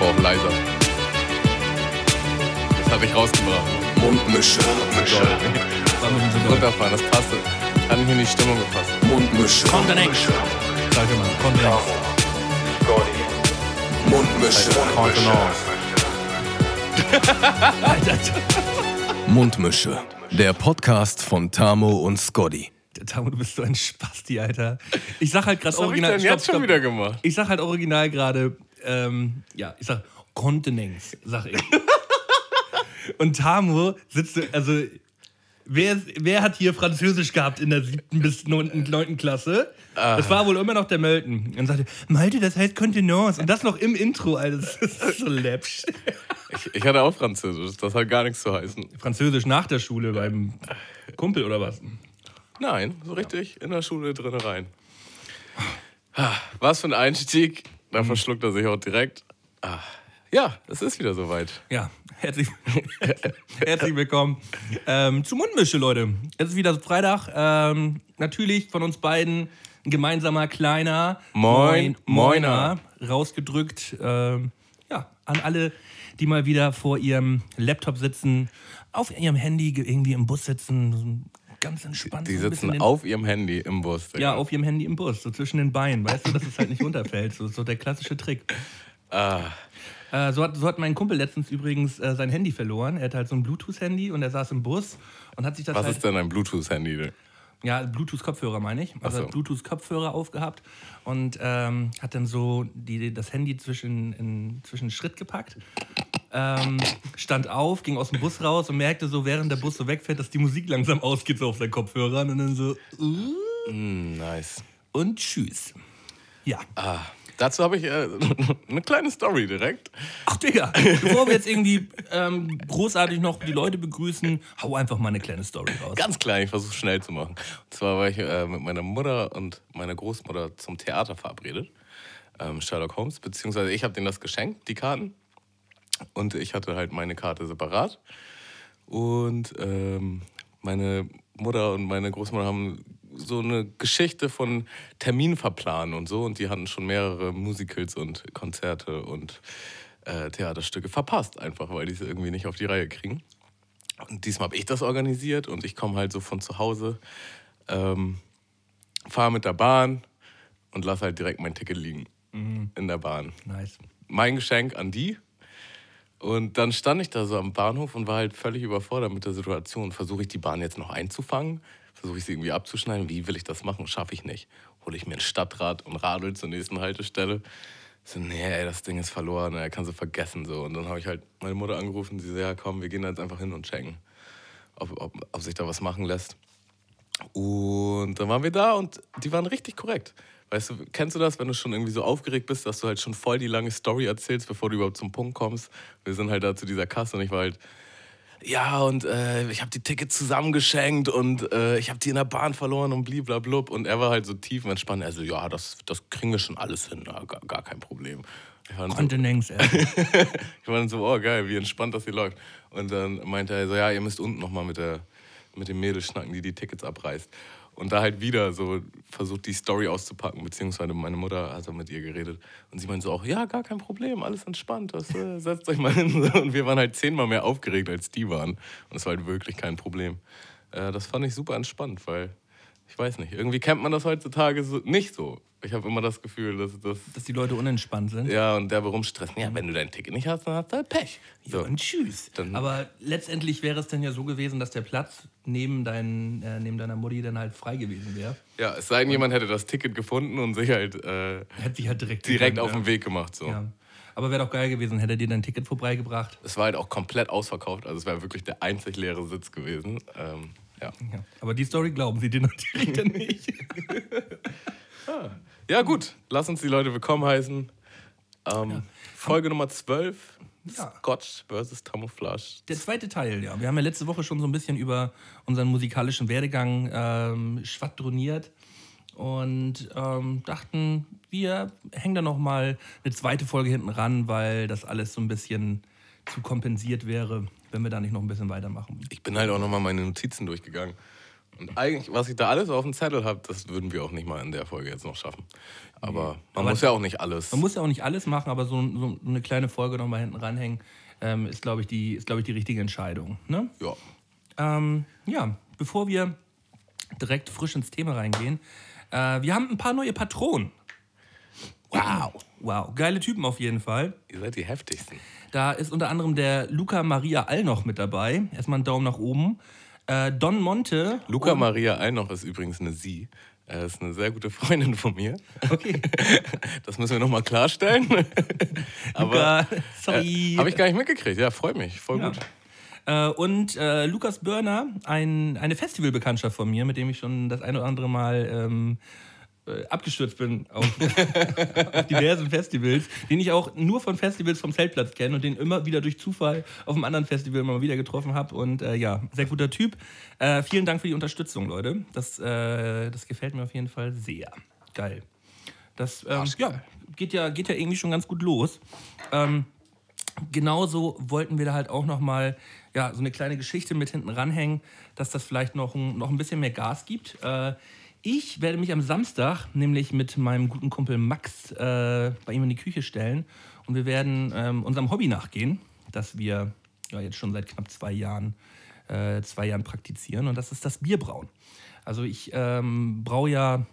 aber auch leiser. Das habe ich rausgebracht. Mundmische. Toll. Runterfahren, das passte. Hat mich in die Stimmung gepasst. Mundmische. Kontenance. Sag mal, Kontenance. Mundmische. Contenance. Mundmische. Der Podcast von Tamo und Scotty. Tamo, du bist so ein Spasti, Alter. Ich sag halt gerade Was hab ich original. denn stopp, jetzt schon stopp. wieder gemacht? Ich sag halt original gerade, ähm, ja, ich sag Kontenance, sag ich. Und Tamo sitzt, so- also, wer, wer hat hier Französisch gehabt in der siebten bis neunten, Klasse? Das war wohl immer noch der Mölten. Und sagte, Malte, das heißt Kontenance. Und das noch im Intro, Alter. Das ist so läppsch. Ich, ich hatte auch Französisch, das hat gar nichts zu heißen. Französisch nach der Schule beim Kumpel oder was? Nein, so richtig in der Schule drin rein. Ah, Was für ein Einstieg. Da verschluckt er sich auch direkt. Ah, Ja, es ist wieder soweit. Ja, herzlich, herzlich willkommen ähm, zu Mundmische, Leute. Es ist wieder Freitag. Ähm, natürlich von uns beiden ein gemeinsamer kleiner Moin, Moiner rausgedrückt. Ähm, ja, an alle, die mal wieder vor ihrem Laptop sitzen, auf ihrem Handy ge- irgendwie im Bus sitzen, ganz entspannt. Die so ein bisschen sitzen auf ihrem Handy im Bus. Ja, auf ihrem Handy im Bus, so zwischen den Beinen, weißt du, dass es halt nicht runterfällt. So, so der klassische Trick. Ah, Äh, so, hat, so hat mein Kumpel letztens übrigens äh, sein Handy verloren. Er hat halt so ein Bluetooth-Handy und er saß im Bus und hat sich das was halt. ist denn ein Bluetooth-Handy? Ja, Bluetooth-Kopfhörer meine ich. Also so. hat Bluetooth-Kopfhörer aufgehabt und ähm, hat dann so die, das Handy zwischen, in, zwischen Schritt gepackt. Ähm, stand auf, ging aus dem Bus raus und merkte so, während der Bus so wegfährt, dass die Musik langsam ausgeht so auf seinen Kopfhörern und dann so, uh, Hm, nice. und tschüss. Ja. Ah, dazu habe ich äh, eine kleine Story direkt. Ach, Digga, bevor wir jetzt irgendwie ähm, großartig noch die Leute begrüßen, hau einfach mal eine kleine Story raus. Ganz klein, ich versuche schnell zu machen. Und zwar war ich äh, mit meiner Mutter und meiner Großmutter zum Theater verabredet. Ähm, Sherlock Holmes, beziehungsweise ich habe denen das geschenkt, die Karten. Und ich hatte halt meine Karte separat. Und ähm, meine Mutter und meine Großmutter haben so eine Geschichte von Termin verplanen und so. Und die hatten schon mehrere Musicals und Konzerte und äh, Theaterstücke verpasst, einfach weil die es irgendwie nicht auf die Reihe kriegen. Und diesmal habe ich das organisiert und ich komme halt so von zu Hause, ähm, fahre mit der Bahn und lasse halt direkt mein Ticket liegen in der Bahn. Nice. Mein Geschenk an die. Und dann stand ich da so am Bahnhof und war halt völlig überfordert mit der Situation. Versuche ich die Bahn jetzt noch einzufangen? Versuche ich sie irgendwie abzuschneiden? Wie will ich das machen? Schaffe ich nicht. Hole ich mir ein Stadtrad und radel zur nächsten Haltestelle. So, nee, ey, das Ding ist verloren, er kann sie vergessen. So. Und dann habe ich halt meine Mutter angerufen, sie so, ja komm, wir gehen da jetzt einfach hin und checken, ob, ob, ob sich da was machen lässt. Und dann waren wir da und die waren richtig korrekt. Weißt du, kennst du das, wenn du schon irgendwie so aufgeregt bist, dass du halt schon voll die lange Story erzählst, bevor du überhaupt zum Punkt kommst? Wir sind halt da zu dieser Kasse und ich war halt, ja, und äh, ich habe die Tickets zusammengeschenkt und äh, ich habe die in der Bahn verloren und bliblablub. Und er war halt so tief entspannt. Also, ja, das, das kriegen wir schon alles hin, ja, gar, gar kein Problem. So, Kontenance, ey. ich war dann so, oh geil, wie entspannt das hier läuft. Und dann meinte er so, ja, ihr müsst unten nochmal mit, der, mit dem Mädel schnacken, die die Tickets abreißt. Und da halt wieder so versucht, die Story auszupacken, beziehungsweise meine Mutter hat dann mit ihr geredet. Und sie meinte so auch, ja, gar kein Problem, alles entspannt, das, äh, setzt euch mal hin. Und wir waren halt zehnmal mehr aufgeregt, als die waren. Und es war halt wirklich kein Problem. Äh, das fand ich super entspannt, weil, ich weiß nicht, irgendwie kennt man das heutzutage so, nicht so. Ich habe immer das Gefühl, dass das Dass die Leute unentspannt sind. ja, und derbe rumstressen. Ja, wenn du dein Ticket nicht hast, dann hast du halt Pech. Ja, So. und tschüss. Dann- Aber letztendlich wäre es dann ja so gewesen, dass der Platz neben, dein, äh, neben deiner Mutti dann halt frei gewesen wäre. Ja, es sei denn, jemand hätte das Ticket gefunden und sich halt äh, Hätte sich halt direkt, direkt gegangen, auf den Weg gemacht. So. ja. ja. Aber wäre doch geil gewesen, hätte dir dein Ticket vorbeigebracht. Es war halt auch komplett ausverkauft, also es wäre wirklich der einzig leere Sitz gewesen. Ähm, ja. Ja. Aber die Story glauben sie dir natürlich dann nicht. ja, gut, lass uns die Leute willkommen heißen. Ähm, Folge Nummer 12: Ja. Scotch versus Camouflage. Der zweite Teil, ja. Wir haben ja letzte Woche schon so ein bisschen über unseren musikalischen Werdegang ähm, schwadroniert und ähm, dachten, wir hängen da noch mal eine zweite Folge hinten ran, weil das alles so ein bisschen zu kompensiert wäre, wenn wir da nicht noch ein bisschen weitermachen. Ich bin halt auch nochmal meine Notizen durchgegangen Und eigentlich, was ich da alles auf dem Zettel habe, das würden wir auch nicht mal in der Folge jetzt noch schaffen. Aber man Aber muss ja auch nicht alles. Man muss ja auch nicht alles machen, aber so, so eine kleine Folge noch mal hinten ranhängen, ähm, ist, glaube ich, die, ist, glaub ich, die richtige Entscheidung. Ne? ja. Ähm, ja, bevor wir direkt frisch ins Thema reingehen, äh, wir haben ein paar neue Patronen. Wow. Wow, geile Typen auf jeden Fall. Ihr seid die heftigsten. Da ist unter anderem der Luca Maria Allnoch mit dabei. Erstmal einen Daumen nach oben. Äh, Don Monte. Luca Maria Einoch ist übrigens eine Sie. Er ist eine sehr gute Freundin von mir. Okay. Das müssen wir nochmal klarstellen. Aber sorry. äh, habe ich gar nicht mitgekriegt. Ja, freut mich. Voll Ja. gut. Äh, und äh, Lukas Börner, ein, eine Festivalbekanntschaft von mir, mit dem ich schon das eine oder andere Mal ähm, äh, abgestürzt bin auf, auf diversen Festivals, den ich auch nur von Festivals vom Zeltplatz kenne und den immer wieder durch Zufall auf einem anderen Festival mal wieder getroffen habe. Und äh, ja, sehr guter Typ. Äh, vielen Dank für die Unterstützung, Leute. Das, äh, das gefällt mir auf jeden Fall sehr. Geil. Das ähm, ja, geht ja, geht ja irgendwie schon ganz gut los. Ähm, genauso wollten wir da halt auch noch mal ja, so eine kleine Geschichte mit hinten ranhängen, dass das vielleicht noch ein, noch ein bisschen mehr Gas gibt. Äh, ich werde mich am Samstag nämlich mit meinem guten Kumpel Max äh, bei ihm in die Küche stellen und wir werden ähm, unserem Hobby nachgehen, das wir ja, jetzt schon seit knapp zwei Jahren, äh, zwei Jahren praktizieren und das ist das Bierbrauen. Also ich ähm, braue ja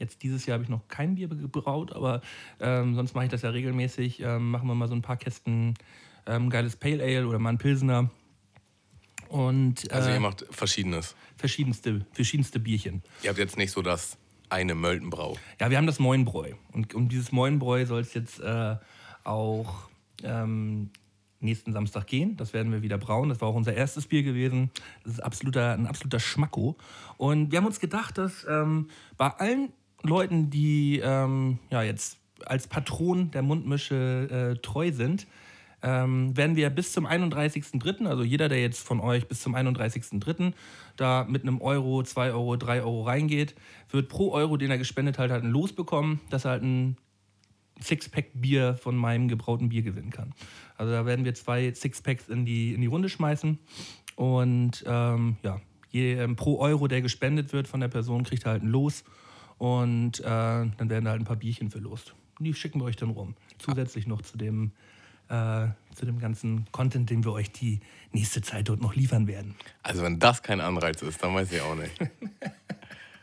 Jetzt dieses Jahr habe ich noch kein Bier gebraut, aber ähm, sonst mache ich das ja regelmäßig. Ähm, machen wir mal so ein paar Kästen ähm, geiles Pale Ale oder mal ein Pilsener. Und äh, Also ihr macht Verschiedenes. verschiedenste, verschiedenste Bierchen. Ihr habt jetzt nicht so das eine Möltenbrau. Ja, wir haben das Moinbräu. Und um dieses Moinbräu soll es jetzt äh, auch ähm, nächsten Samstag gehen. Das werden wir wieder brauen. Das war auch unser erstes Bier gewesen. Das ist absoluter, ein absoluter Schmacko. Und wir haben uns gedacht, dass ähm, bei allen Leuten, die ähm, ja, jetzt als Patron der Mundmische äh, treu sind, ähm, werden wir bis zum 31.03., also jeder, der jetzt von euch bis zum 31.03. da mit einem Euro, 2 Euro, 3 Euro reingeht, wird pro Euro, den er gespendet hat, halt ein Los bekommen, dass er halt ein Sixpack Bier von meinem gebrauten Bier gewinnen kann. Also da werden wir zwei Sixpacks in die, in die Runde schmeißen und ähm, ja, je, ähm, pro Euro, der gespendet wird von der Person, kriegt er halt ein Los und äh, dann werden da halt ein paar Bierchen verlost. Und die schicken wir euch dann rum. Zusätzlich noch zu dem, äh, zu dem ganzen Content, den wir euch die nächste Zeit dort noch liefern werden. Also wenn das kein Anreiz ist, dann weiß ich auch nicht.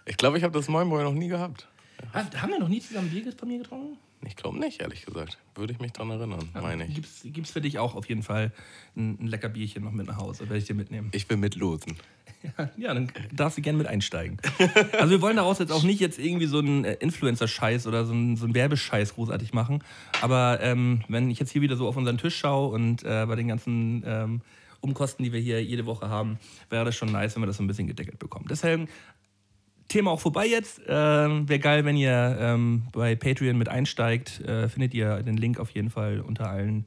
Ich glaube, ich habe das Moinbräu noch nie gehabt. Haben wir noch nie zusammen Bier bei mir getrunken? Ich glaube nicht, ehrlich gesagt. Würde ich mich dran erinnern, meine ich. Gibt's, gibt's für dich auch auf jeden Fall ein, ein lecker Bierchen noch mit nach Hause, werde ich dir mitnehmen. Ich will mitlosen. Ja, dann darfst du gerne mit einsteigen. Also wir wollen daraus jetzt auch nicht jetzt irgendwie so einen äh, Influencer-Scheiß oder so einen, so einen Werbescheiß großartig machen. Aber ähm, wenn ich jetzt hier wieder so auf unseren Tisch schaue und äh, bei den ganzen ähm, Umkosten, die wir hier jede Woche haben, wäre das schon nice, wenn wir das so ein bisschen gedeckelt bekommen. Deswegen Thema auch vorbei jetzt. Ähm, Wäre geil, wenn ihr ähm, bei Patreon mit einsteigt. Äh, findet ihr den Link auf jeden Fall unter allen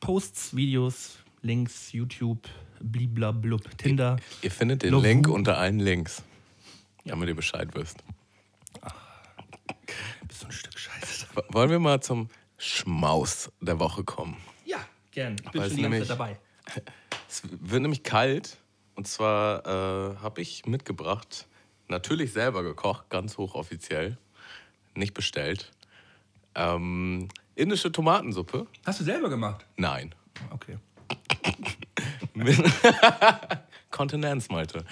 Posts, Videos, Links, YouTube, bliblablub, Tinder. Ihr findet den Love Link unter allen Links, damit ihr Bescheid wisst. Bist so ein Stück Scheiße. Wollen wir mal zum Schmaus der Woche kommen? Ja, gern. Ich bin schon die ganze Zeit dabei. Es wird nämlich kalt und zwar äh, habe ich mitgebracht, natürlich selber gekocht, ganz hochoffiziell, nicht bestellt. Ähm, indische Tomatensuppe? Hast du selber gemacht? Nein. Okay. Kontinenz, Malte.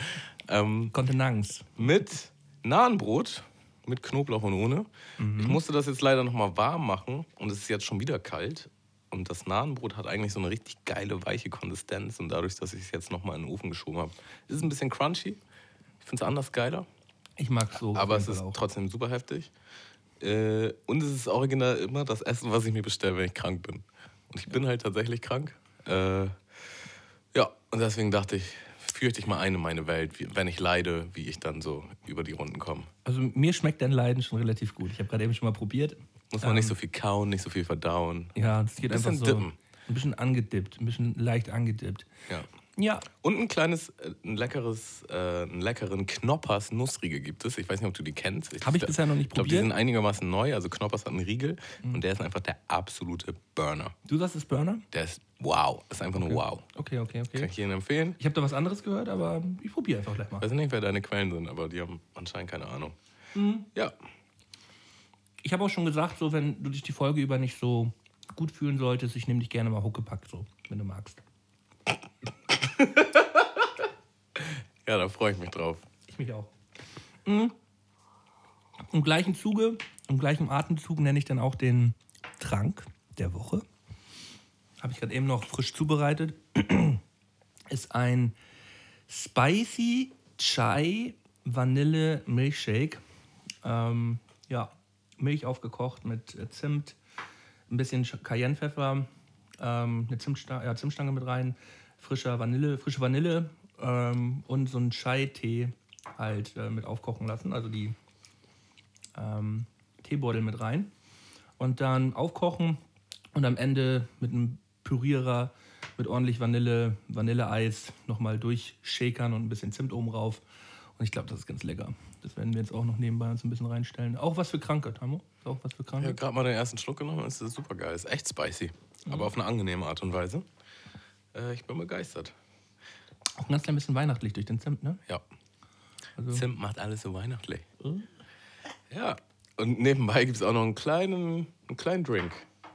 Ähm, Kontenance. mit Nahenbrot, mit Knoblauch und ohne. Ich musste das jetzt leider nochmal warm machen und es ist jetzt schon wieder kalt. Und das Nahenbrot hat eigentlich so eine richtig geile, weiche Konsistenz. Und dadurch, dass ich es jetzt nochmal in den Ofen geschoben habe, ist es ein bisschen crunchy. Ich finde es anders geiler, Ich mag so. aber es ist auch. trotzdem super heftig. Äh, und es ist original immer das Essen, was ich mir bestelle, wenn ich krank bin. Und ich bin halt tatsächlich krank. Äh, ja, und deswegen dachte ich, fürchte ich mal ein in meine Welt, wie, wenn ich leide, wie ich dann so über die Runden komme. Also mir schmeckt dein Leiden schon relativ gut. Ich habe gerade eben schon mal probiert. Muss man nicht so viel kauen, nicht so viel verdauen. Ja, es geht Bisschen einfach so dippen. ein bisschen angedippt, ein bisschen leicht angedippt. Ja. Ja. Und ein kleines, äh, ein leckeres, äh, einen leckeren Knoppers Nussriegel gibt es. Ich weiß nicht, ob du die kennst. Hab ich bisher noch nicht Ich glaube, die probiert. Mhm. sind einigermaßen neu. Also Knoppers hat einen Riegel und der ist einfach der absolute Burner. Du sagst es Burner? Der ist wow. Ist einfach nur wow. Okay, okay, Kann okay. ich jedem empfehlen. Ich habe da was anderes gehört, aber ich probiere einfach gleich mal. Weiß nicht, wer deine Quellen sind, aber die haben anscheinend keine Ahnung. Mhm. Ja. Ich habe auch schon gesagt, so wenn du dich die Folge über nicht so gut fühlen solltest, ich nehme dich gerne mal huckepack, so, wenn du magst. Ja, da freue ich mich drauf. Ich mich auch. Mhm. Im gleichen Zuge, im gleichen Atemzug nenne ich dann auch den Trank der Woche. Habe ich gerade eben noch frisch zubereitet. Ist ein Spicy Chai Vanille Milkshake. Ähm, ja, Milch aufgekocht mit äh, Zimt, ein bisschen Sch- Cayennepfeffer, ähm, eine Zimtsta ja, Zimtstange mit rein, frischer Vanille, frische Vanille ähm, und so einen Chai-Tee halt äh, mit aufkochen lassen, also die ähm, Teebeutel mit rein und dann aufkochen und am Ende mit einem Pürierer mit ordentlich Vanille, Vanilleeis nochmal durchshakern und ein bisschen Zimt oben rauf. Und ich glaube, das ist ganz lecker. Das werden wir jetzt auch noch nebenbei uns ein bisschen reinstellen. Auch was für Kranke, Tamo. Auch was für Ich Kranke. habe gerade mal den ersten Schluck genommen. Es ist super geil. Ist echt spicy. Mhm. Aber auf eine angenehme Art und Weise. Äh, ich bin begeistert. Auch ein ganz klein bisschen weihnachtlich durch den Zimt, ne? Ja. Also, Zimt macht alles so weihnachtlich. Mhm. Ja. Und nebenbei gibt es auch noch einen kleinen, einen kleinen Drink.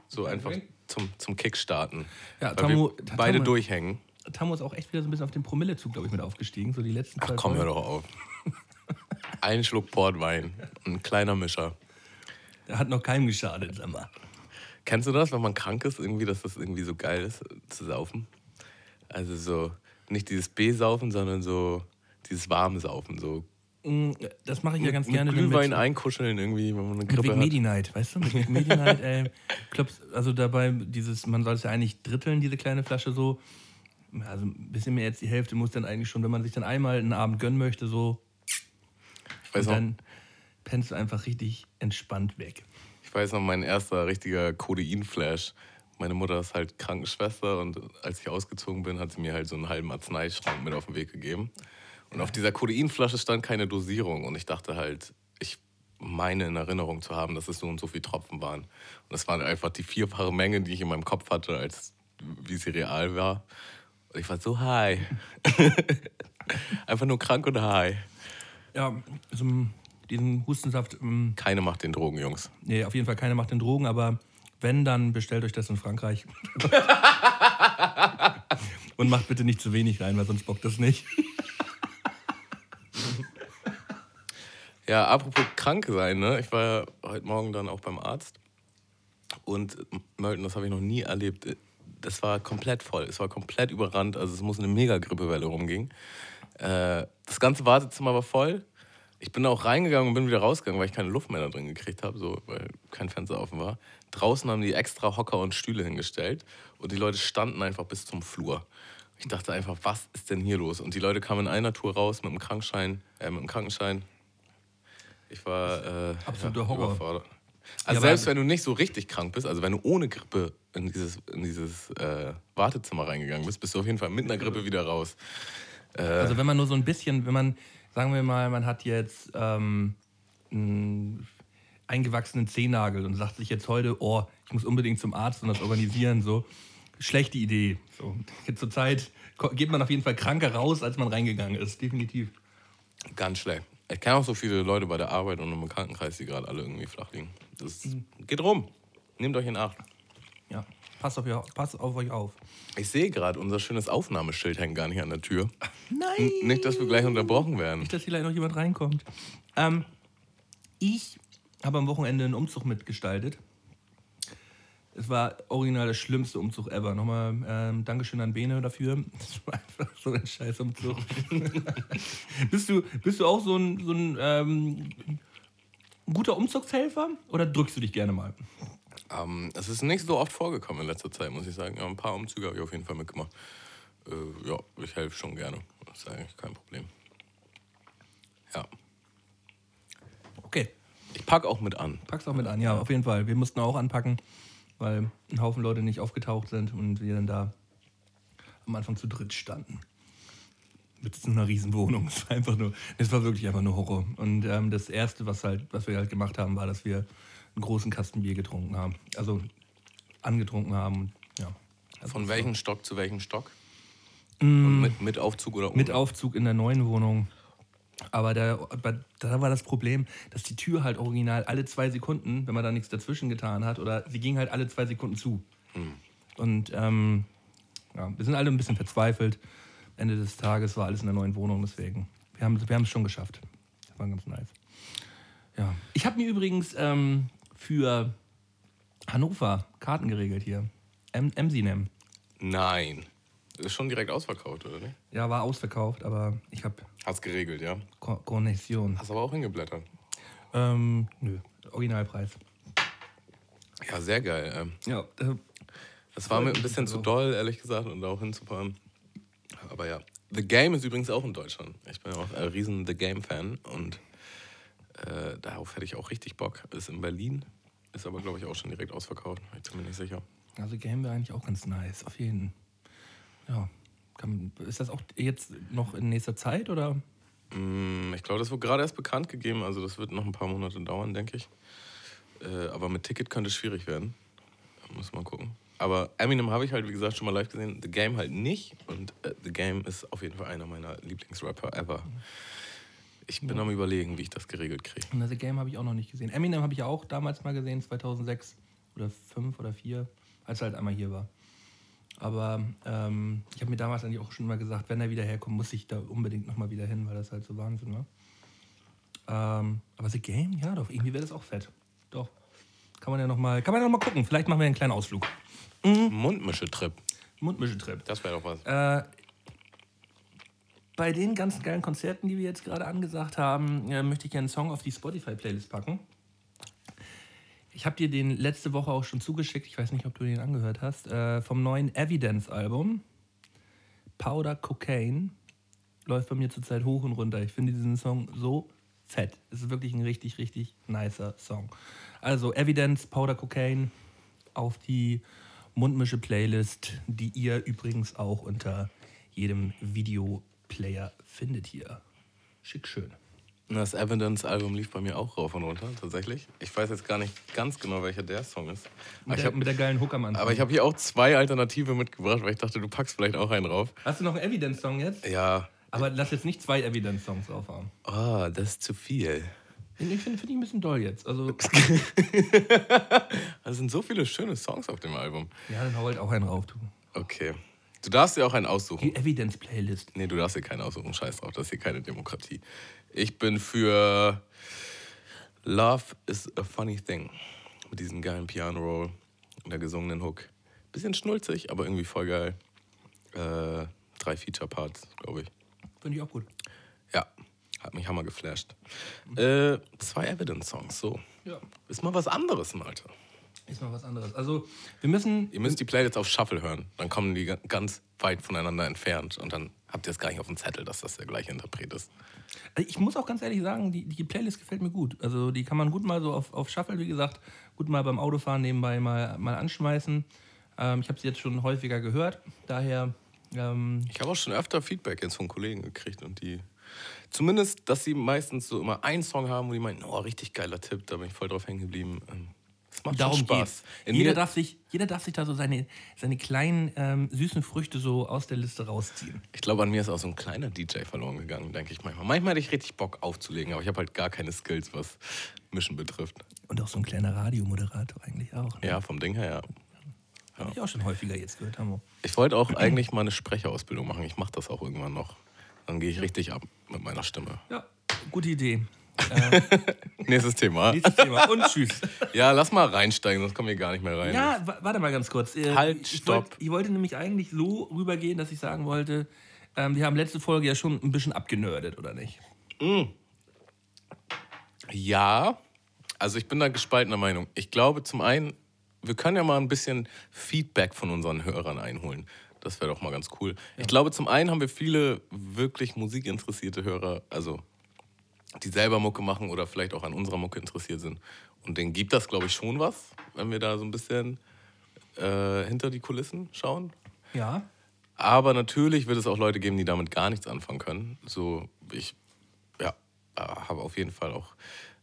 So einfach Drink? zum, zum Kickstarten. Ja, Tamu- wir Tamu- beide durchhängen. Tamo ist auch echt wieder so ein bisschen auf den Promillezug, glaube ich, mit aufgestiegen. So die letzten Ach komm, hör doch auf. Ein Schluck Portwein. Ein kleiner Mischer. Der hat noch keinem geschadet, sag mal. Kennst du das, wenn man krank ist, irgendwie, dass das irgendwie so geil ist, zu saufen? Also so, nicht dieses B-Saufen, sondern so dieses warme Saufen. So Mm, Das mache ich ja ganz mit gerne. Glühwein mit, einkuscheln irgendwie, wenn man eine mit Grippe Big hat. Medi Night, weißt du? Mit Medi Night, ey. Klopfst, also dabei dieses, man soll es ja eigentlich dritteln, diese kleine Flasche so. Also ein bisschen mehr als die Hälfte muss dann eigentlich schon, wenn man sich dann einmal einen Abend gönnen möchte, so. Ich weiß, Und noch, dann pennst du einfach richtig entspannt weg. ich weiß noch, mein erster richtiger Codein-Flash. Meine Mutter ist halt Krankenschwester und als ich ausgezogen bin, hat sie mir halt so einen halben Arzneischrank mit auf den Weg gegeben. Und auf dieser Codeinflasche stand keine Dosierung und ich dachte halt, ich meine in Erinnerung zu haben, dass es so und so viele Tropfen waren. Und das waren einfach die vierfache Menge, die ich in meinem Kopf hatte, als wie sie real war. Und ich war so high. einfach nur krank und high. Ja, so ein- diesen Hustensaft, ähm, Keine macht den Drogen, Jungs. nee, auf jeden Fall keine macht den Drogen, aber wenn, dann bestellt euch das in Frankreich. Und macht bitte nicht zu wenig rein, weil sonst bockt das nicht. Ja, apropos krank sein, ne? Ich war ja heute Morgen dann auch beim Arzt. Und Mölten, das habe ich noch nie erlebt. Das war komplett voll. Es war komplett überrannt. Also es muss eine Mega-Grippewelle rumging. Äh, das ganze Wartezimmer war voll. Ich bin auch reingegangen und bin wieder rausgegangen, weil ich keine Luft mehr da drin gekriegt habe, so, weil kein Fenster offen war. Draußen haben die extra Hocker und Stühle hingestellt und die Leute standen einfach bis zum Flur. Ich dachte einfach, was ist denn hier los? Und die Leute kamen in einer Tour raus mit dem Krankenschein, äh, mit dem Krankenschein. Ich war äh, Absoluter Horror. überfordert. Ja, Also aber- selbst wenn du nicht so richtig krank bist, also wenn du ohne Grippe in dieses, in dieses äh, Wartezimmer reingegangen bist, bist du auf jeden Fall mit einer Grippe wieder raus. Also wenn man nur so ein bisschen, wenn man, sagen wir mal, man hat jetzt ähm, einen eingewachsenen Zehennagel und sagt sich jetzt heute, oh, ich muss unbedingt zum Arzt und das organisieren, so. Schlechte Idee. So. Zur Zeit ko- geht man auf jeden Fall kranker raus, als man reingegangen ist, definitiv. Ganz schlecht. Ich kenne auch so viele Leute bei der Arbeit und im Bekanntenkreis, die gerade alle irgendwie flach liegen. Das geht rum. Nehmt euch in Acht. Passt auf, ihr, passt auf euch auf. Ich sehe gerade, unser schönes Aufnahmeschild hängt gar nicht an der Tür. Nein! N nicht, dass wir gleich unterbrochen werden. Nicht, dass hier gleich noch jemand reinkommt. Ähm, ich habe am Wochenende einen Umzug mitgestaltet. Es war original der schlimmste Umzug ever. Nochmal ähm, Dankeschön an Bene dafür. Das war einfach so ein scheiß Umzug. bist, du, bist du auch so ein, so ein ähm, guter Umzugshelfer oder drückst du dich gerne mal? Ähm, es ist nicht so oft vorgekommen in letzter Zeit, muss ich sagen. Ja, ein paar Umzüge habe ich auf jeden Fall mitgemacht. Äh, ja, ich helfe schon gerne. Das ist eigentlich kein Problem. Ja. Okay, Ich packe auch mit an. pack's auch mit an. Ja, auf jeden Fall. Wir mussten auch anpacken, weil ein Haufen Leute nicht aufgetaucht sind und wir dann da am Anfang zu dritt standen. Mit so einer Riesenwohnung. Es war einfach nur, es war wirklich einfach nur Horror. Und ähm, das Erste, was, halt, was wir halt gemacht haben, war, dass wir einen großen Kasten Bier getrunken haben. Also angetrunken haben. Ja. Also Von das welchem Stock zu welchem Stock? Und mit, mit Aufzug oder ohne? Mit Aufzug in der neuen Wohnung. Aber da, da war das Problem, dass die Tür halt original alle zwei Sekunden, wenn man da nichts dazwischen getan hat, oder sie ging halt alle zwei Sekunden zu. Und ähm, ja, wir sind alle ein bisschen verzweifelt. Ende des Tages war alles in der neuen Wohnung, deswegen. Wir haben wir haben es schon geschafft. Das war ganz nice. Ja. Ich habe mir übrigens ähm, für Hannover Karten geregelt hier. Emsinem. Nein. Ist schon direkt ausverkauft, oder nicht? Ja, war ausverkauft, aber ich habe Hast geregelt, ja. Ko Connexion. Hast aber auch hingeblättert. Ähm, nö, Originalpreis. Ja, sehr geil. Ähm, Ja, äh, Das war mir ein bisschen zu doll, ehrlich gesagt, und da auch hinzufahren. Aber ja. The Game ist übrigens auch in Deutschland. Ich bin ja auch ein riesen The Game-Fan und äh, darauf hätte ich auch richtig Bock. Ist in Berlin, ist aber, glaube ich, auch schon direkt ausverkauft. Ich bin mir nicht sicher. also Game wäre eigentlich auch ganz nice, auf jeden. Ja. Kann, ist das auch jetzt noch in nächster Zeit oder? Mm, Ich glaube, das wurde gerade erst bekannt gegeben, also das wird noch ein paar Monate dauern, denke ich. Äh, aber mit Ticket könnte es schwierig werden. Da muss man gucken. Aber Eminem habe ich halt, wie gesagt, schon mal live gesehen. The Game halt nicht. Und äh, The Game ist auf jeden Fall einer meiner Lieblingsrapper ever. Ich bin am überlegen, wie ich das geregelt kriege. Und The Game habe ich auch noch nicht gesehen. Eminem habe ich auch damals mal gesehen, 2006 oder 5 oder 4, als er halt einmal hier war. Aber ähm, ich habe mir damals eigentlich auch schon mal gesagt, wenn er wieder herkommt, muss ich da unbedingt nochmal wieder hin, weil das halt so Wahnsinn war. Ähm, aber The Game, ja doch, irgendwie wäre das auch fett. Doch. Kann man ja nochmal, kann man ja noch mal gucken. Vielleicht machen wir einen kleinen Ausflug. Mundmische-Trip, Mundmischentrip. das wäre doch was. Äh, bei den ganzen geilen Konzerten, die wir jetzt gerade angesagt haben, äh, möchte ich gerne einen Song auf die Spotify-Playlist packen. Ich habe dir den letzte Woche auch schon zugeschickt, ich weiß nicht, ob du den angehört hast, äh, vom neuen Evidence-Album. Powder Cocaine läuft bei mir zurzeit hoch und runter. Ich finde diesen Song so fett. Es ist wirklich ein richtig, richtig nicer Song. Also Evidence, Powder Cocaine auf die Mundmische-Playlist, die ihr übrigens auch unter jedem Videoplayer findet hier. Schick schön. Das Evidence-Album lief bei mir auch rauf und runter, tatsächlich. Ich weiß jetzt gar nicht ganz genau, welcher der Song ist. Aber Mit, ich der, hab- mit der geilen Hook am Anfang. aber ich habe hier auch zwei Alternative mitgebracht, weil ich dachte, du packst vielleicht auch einen drauf. Hast du noch einen Evidence-Song jetzt? Ja. Aber lass jetzt nicht zwei Evidence-Songs drauf haben. Oh, das ist zu viel. Ich finde find ich ein bisschen doll jetzt. Also, Es sind so viele schöne Songs auf dem Album. ja, dann hau halt auch einen rauf, du. Okay. Du darfst dir auch einen aussuchen. Die Evidence-Playlist. Nee, du darfst dir keinen aussuchen. Scheiß drauf, das ist hier keine Demokratie. Ich bin für Love is a Funny Thing. Mit diesem geilen Piano-Roll und der gesungenen Hook. Bisschen schnulzig, aber irgendwie voll geil. Äh, drei Feature-Parts, glaube ich. Finde ich auch gut. Ja, hat mich hammer geflasht. Äh, zwei Evidence-Songs, so. Ja. Ist mal was anderes, Malte. Ist mal was anderes. Also, wir müssen. Ihr müsst die Playlist auf Shuffle hören. Dann kommen die ga- ganz weit voneinander entfernt. Und dann habt ihr es gar nicht auf dem Zettel, dass das der gleiche Interpret ist. Also Ich muss auch ganz ehrlich sagen, die, die Playlist gefällt mir gut. Also die kann man gut mal so auf, auf Shuffle, wie gesagt, gut mal beim Autofahren nebenbei mal, mal anschmeißen. Ähm, ich habe sie jetzt schon häufiger gehört. Daher, ähm, Ich habe auch schon öfter Feedback jetzt von Kollegen gekriegt und die. Zumindest, dass sie meistens so immer einen Song haben, wo die meinen, oh, richtig geiler Tipp, da bin ich voll drauf hängen geblieben. Macht darum Spaß. Jeder darf, sich, jeder darf sich da so seine, seine kleinen ähm, süßen Früchte so aus der Liste rausziehen. ich glaube, an mir ist auch so ein kleiner DJ verloren gegangen, denke ich manchmal. Manchmal hätte ich richtig Bock aufzulegen, aber ich habe halt gar keine Skills, was Mischen betrifft. Und auch so ein kleiner Radiomoderator eigentlich auch. Ne? Ja, vom Ding her, ja. Habe ich auch schon häufiger jetzt gehört, Hamo. Ich wollte auch eigentlich mal eine Sprecherausbildung machen. Ich mache das auch irgendwann noch. Dann gehe ich richtig ab mit meiner Stimme. Ja, gute Idee. Nächstes Thema. Nächstes Thema. Und tschüss. Ja, lass mal reinsteigen, sonst kommen wir gar nicht mehr rein. Ja, wa- warte mal ganz kurz. Äh, Halt, ich stopp. Wollt, ich wollte nämlich eigentlich so rübergehen, dass ich sagen wollte, ähm, wir haben letzte Folge ja schon ein bisschen abgenördet, oder nicht? Ja, also ich bin da gespaltener Meinung. Ich glaube zum einen, wir können ja mal ein bisschen Feedback von unseren Hörern einholen. Das wäre doch mal ganz cool. Ich glaube, zum einen haben wir viele wirklich musikinteressierte Hörer, also die selber Mucke machen oder vielleicht auch an unserer Mucke interessiert sind. Und denen gibt das, glaube ich, schon was, wenn wir da so ein bisschen äh, hinter die Kulissen schauen. Ja. Aber natürlich wird es auch Leute geben, die damit gar nichts anfangen können. So, ich ja, äh, habe auf jeden Fall auch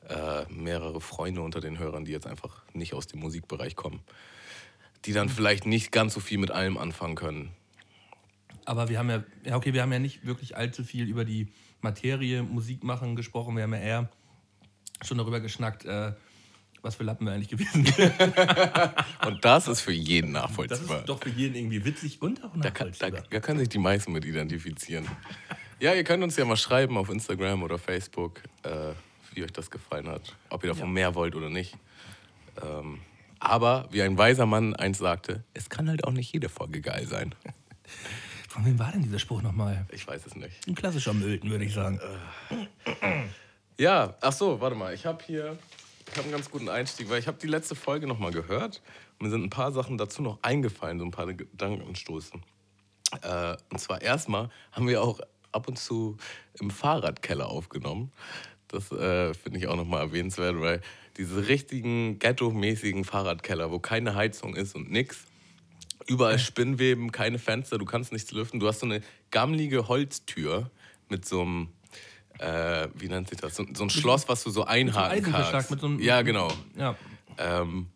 äh, mehrere Freunde unter den Hörern, die jetzt einfach nicht aus dem Musikbereich kommen, die dann vielleicht nicht ganz so viel mit allem anfangen können. Aber wir haben ja, ja, okay, wir haben ja nicht wirklich allzu viel über die Materie Musik machen gesprochen. Wir haben ja eher schon darüber geschnackt, äh, was für Lappen wir eigentlich gewesen sind. Und das ist für jeden Das nachvollziehbar. ist doch für jeden irgendwie witzig und auch Da, kann, da, nachvollziehbar. da können sich die meisten mit identifizieren. Ja, ihr könnt uns ja mal schreiben auf Instagram oder Facebook, äh, wie euch das gefallen hat. Ob ihr davon mehr wollt oder nicht. Ähm, aber wie ein weiser Mann eins sagte, es kann halt auch nicht jede Folge geil sein. Von wem war denn dieser Spruch nochmal? Ich weiß es nicht. Ein klassischer Mölten, würde ich sagen. Ja, ach so, warte mal. Ich habe hier ich hab einen ganz guten Einstieg, weil ich habe die letzte Folge noch mal gehört und mir sind ein paar Sachen dazu noch eingefallen, so ein paar Gedankenstoßen. Äh, und zwar erstmal haben wir auch ab und zu im Fahrradkeller aufgenommen. Das äh, finde ich auch noch mal erwähnenswert, weil diese richtigen ghetto-mäßigen Fahrradkeller, wo keine Heizung ist und nix, überall Spinnweben, keine Fenster, du kannst nichts lüften. Du hast so eine gammelige Holztür mit so einem, äh, wie nennt sich das? So, so ein Schloss, was du so einhaken Eisenverschlag, kannst. mit so einem- ja, genau. Ja. Ähm,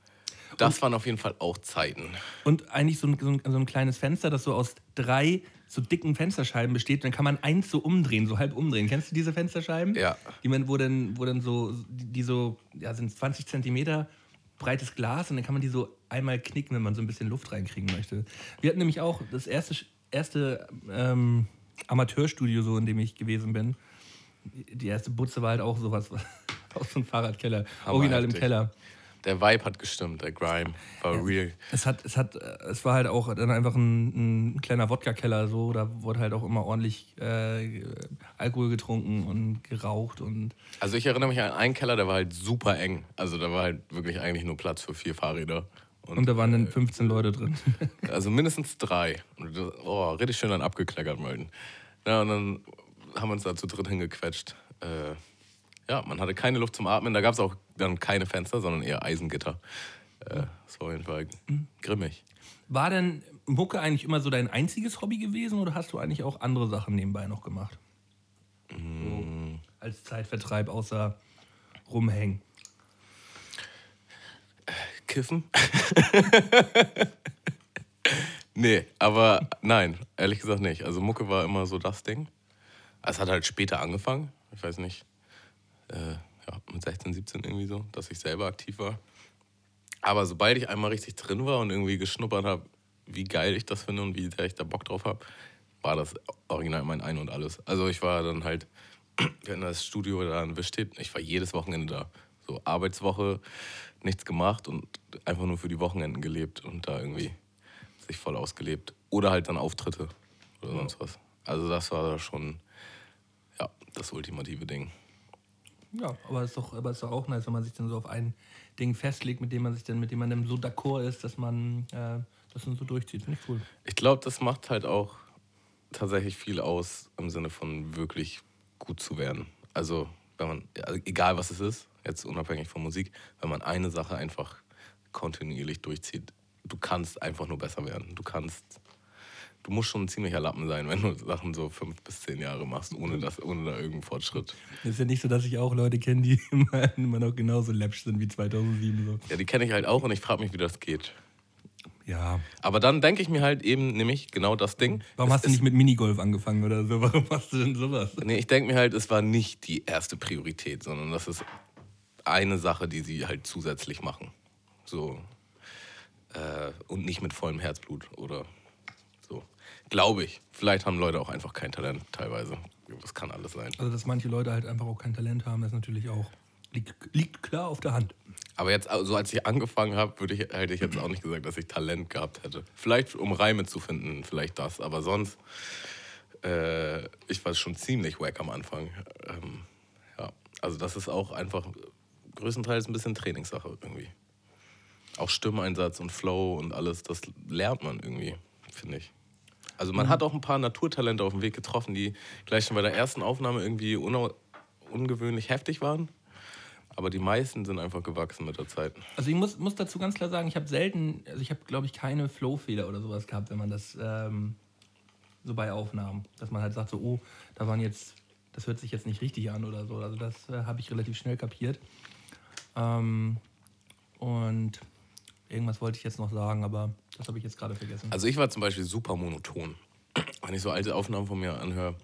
das waren auf jeden Fall auch Zeiten. Und eigentlich so ein, so, ein, so ein kleines Fenster, das so aus drei so dicken Fensterscheiben besteht. Dann kann man eins so umdrehen, so halb umdrehen. Kennst du diese Fensterscheiben? Ja. Die man, wo dann, wo dann so, die so, ja, sind 20 Zentimeter breites Glas und dann kann man die so einmal knicken, wenn man so ein bisschen Luft reinkriegen möchte. Wir hatten nämlich auch das erste, erste ähm, Amateurstudio, so in dem ich gewesen bin. Die erste Butze war halt auch sowas, aus so einem Fahrradkeller. Original im. Keller. Der Vibe hat gestimmt, der Grime war real. Es hat, es hat, es war halt auch dann einfach ein, ein kleiner Wodka-Keller so, da wurde halt auch immer ordentlich äh, Alkohol getrunken und geraucht und Also ich erinnere mich an einen Keller, der war halt super eng. Also da war halt wirklich eigentlich nur Platz für vier Fahrräder. und da waren dann 15 Leute drin. Also mindestens drei. Und Oh, richtig schön dann abgekleckert, Mölden. Ja, und dann haben wir uns da zu dritt hingequetscht. Äh, ja, man hatte keine Luft zum Atmen. Da gab es auch dann keine Fenster, sondern eher Eisengitter. Äh, das war auf jeden Fall grimmig. War denn Mucke eigentlich immer so dein einziges Hobby gewesen oder hast du eigentlich auch andere Sachen nebenbei noch gemacht? So, als Zeitvertreib außer rumhängen. Kiffen? nee, aber nein, ehrlich gesagt nicht. Also Mucke war immer so das Ding. Es hat halt später angefangen. Ich weiß nicht, äh, ja, mit 16, 17 irgendwie so, dass ich selber aktiv war. Aber sobald ich einmal richtig drin war und irgendwie geschnuppert habe, wie geil ich das finde und wie sehr ich da Bock drauf habe, war das original mein Ein und Alles. Also ich war dann halt, hatten das Studio da in Wischstedt, ich war jedes Wochenende da. So Arbeitswoche, nichts gemacht und einfach nur für die Wochenenden gelebt und da irgendwie sich voll ausgelebt. Oder halt dann Auftritte oder sonst was. Also das war schon, ja, das ultimative Ding. Ja, aber es ist doch, aber ist doch auch nice, wenn man sich dann so auf ein Ding festlegt, mit dem man sich dann, mit dem man dann so d'accord ist, dass man äh, das dann so durchzieht. Finde ich cool. Ich glaube, das macht halt auch tatsächlich viel aus im Sinne von wirklich gut zu werden. Also, wenn man, also egal was es ist, jetzt unabhängig von Musik, wenn man eine Sache einfach kontinuierlich durchzieht, du kannst einfach nur besser werden. Du kannst, du musst schon ein ziemlicher Lappen sein, wenn du Sachen so fünf bis zehn Jahre machst, ohne, das, ohne da irgendeinen Fortschritt. Es ist ja nicht so, dass ich auch Leute kenne, die immer, immer noch genauso läppsch sind wie 2007. So. Ja, die kenne ich halt auch und ich frage mich, wie das geht. Ja. Aber dann denke ich mir halt eben nämlich genau das Ding. Warum Es hast du nicht mit Minigolf angefangen oder so? Warum machst du denn sowas? Nee, ich denke mir halt, es war nicht die erste Priorität, sondern das ist eine Sache, die sie halt zusätzlich machen. So. Äh, und nicht mit vollem Herzblut oder. Glaube ich. Vielleicht haben Leute auch einfach kein Talent teilweise. Das kann alles sein. Also, dass manche Leute halt einfach auch kein Talent haben, ist natürlich auch. Liegt, liegt klar auf der Hand. Aber jetzt, also als ich angefangen habe, würde ich, hätte ich jetzt auch nicht gesagt, dass ich Talent gehabt hätte. Vielleicht um Reime zu finden, vielleicht das. Aber sonst, äh, ich war schon ziemlich wack am Anfang. Ähm, ja, also das ist auch einfach größtenteils ein bisschen Trainingssache irgendwie. Auch Stimmeinsatz und Flow und alles, das lernt man irgendwie, finde ich. Also man hat auch ein paar Naturtalente auf dem Weg getroffen, die gleich schon bei der ersten Aufnahme irgendwie ungewöhnlich heftig waren. Aber die meisten sind einfach gewachsen mit der Zeit. Also, ich muss, muss dazu ganz klar sagen, ich habe selten, also ich habe, glaube ich, keine Flow-Fehler oder sowas gehabt, wenn man das, ähm, so bei Aufnahmen. Dass man halt sagt, so, oh, da waren jetzt, das hört sich jetzt nicht richtig an oder so. Also das äh, habe ich relativ schnell kapiert. Ähm, und irgendwas wollte ich jetzt noch sagen, aber das habe ich jetzt gerade vergessen. Also ich war zum Beispiel super monoton. Wenn ich so alte Aufnahmen von mir anhöre,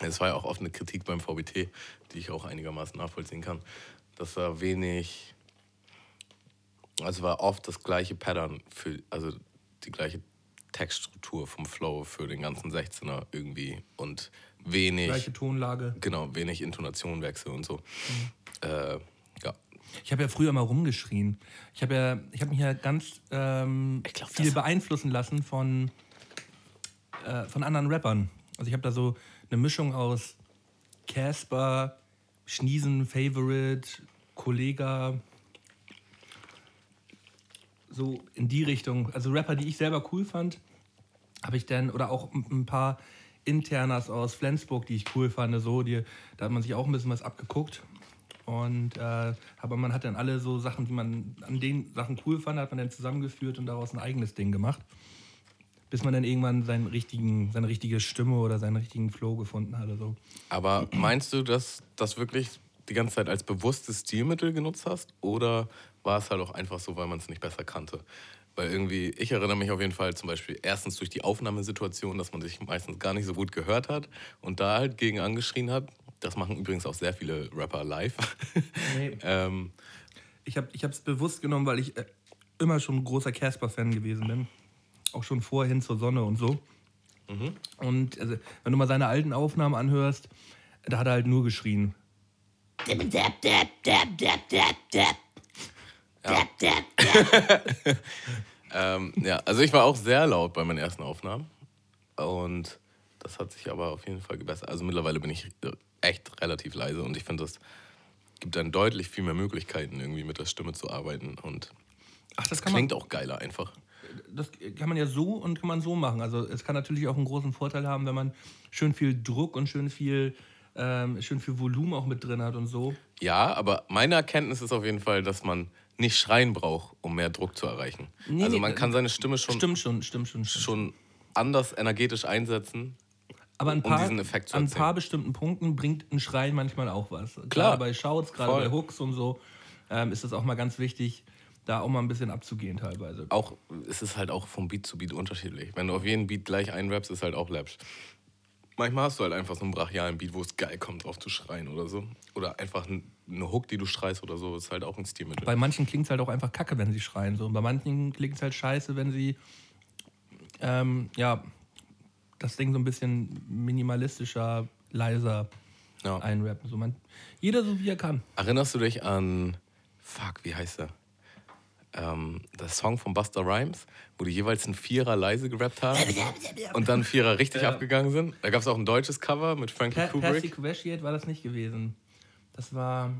es war ja auch oft eine Kritik beim VBT, die ich auch einigermaßen nachvollziehen kann, dass da wenig, also war oft das gleiche Pattern für, also die gleiche Textstruktur vom Flow für den ganzen 16er irgendwie und wenig, Gleiche Tonlage. genau, wenig Intonationenwechsel und so. Äh, ja, Ich habe ja früher mal rumgeschrien. Ich habe ja, ich habe mich ja ganz ähm, glaub, viel beeinflussen lassen von, äh, von anderen Rappern. Also ich habe da so eine Mischung aus Casper, Schniesen, Favorite, Kollega, so in die Richtung. Also Rapper, die ich selber cool fand, habe ich dann, oder auch ein ein paar Internas aus Flensburg, die ich cool fand, so, die, da hat man sich auch ein bisschen was abgeguckt. Und äh, aber man hat dann alle so Sachen, die man an den Sachen cool fand, hat man dann zusammengeführt und daraus ein eigenes Ding gemacht. Bis man dann irgendwann seinen richtigen, seine richtige Stimme oder seinen richtigen Flow gefunden hat. so. Aber meinst du, dass das wirklich die ganze Zeit als bewusstes Stilmittel genutzt hast? Oder war es halt auch einfach so, weil man es nicht besser kannte? Weil irgendwie, ich erinnere mich auf jeden Fall zum Beispiel erstens durch die Aufnahmesituation, dass man sich meistens gar nicht so gut gehört hat und da halt gegen angeschrien hat. Das machen übrigens auch sehr viele Rapper live. Nee. ähm, Ich habe es bewusst genommen, weil ich äh, immer schon ein großer Casper-Fan gewesen bin. Auch schon vorhin zur Sonne und so. Und also, wenn du mal seine alten Aufnahmen anhörst, da hat er halt nur geschrien. ähm, ja, also ich war auch sehr laut bei meinen ersten Aufnahmen und das hat sich aber auf jeden Fall gebessert. Also mittlerweile bin ich echt relativ leise und ich finde, das gibt dann deutlich viel mehr Möglichkeiten, irgendwie mit der Stimme zu arbeiten und Ach, das klingt auch geiler einfach. das kann man ja so und kann man so machen. Also es kann natürlich auch einen großen Vorteil haben, wenn man schön viel Druck und schön viel, ähm, schön viel Volumen auch mit drin hat und so. Ja, aber meine Erkenntnis ist auf jeden Fall, dass man nicht schreien braucht, um mehr Druck zu erreichen. Nee, also nee, man kann seine Stimme schon, Stimmt schon, stimmt schon. Stimmt. schon anders energetisch einsetzen. Aber ein um paar, diesen Effekt zu an ein paar bestimmten Punkten bringt ein Schreien manchmal auch was. Klar. Gerade bei Shouts, gerade Voll. bei Hooks und so ähm, ist es auch mal ganz wichtig, da auch mal ein bisschen abzugehen teilweise. Auch, es ist halt auch vom Beat zu Beat unterschiedlich. Wenn du auf jeden Beat gleich einrappst, ist halt auch läppsch. Manchmal hast du halt einfach so einen brachialen Beat, wo es geil kommt, drauf zu schreien oder so. Oder einfach ein- eine Hook, die du schreist oder so, ist halt auch ein Stilmittel. Bei manchen klingt es halt auch einfach kacke, wenn sie schreien. So. Und bei manchen klingt es halt scheiße, wenn sie ähm, ja, das Ding so ein bisschen minimalistischer, leiser Ja. einrappen. So man, jeder so wie er kann. Erinnerst du dich an, fuck, wie heißt der? Ähm, der Song von Buster Rhymes, wo die jeweils einen Vierer leise gerappt haben und dann Vierer richtig abgegangen sind? Da gab es auch ein deutsches Cover mit Frankie Per Percy Kubrick. Kuveshiet war das nicht gewesen. Das war.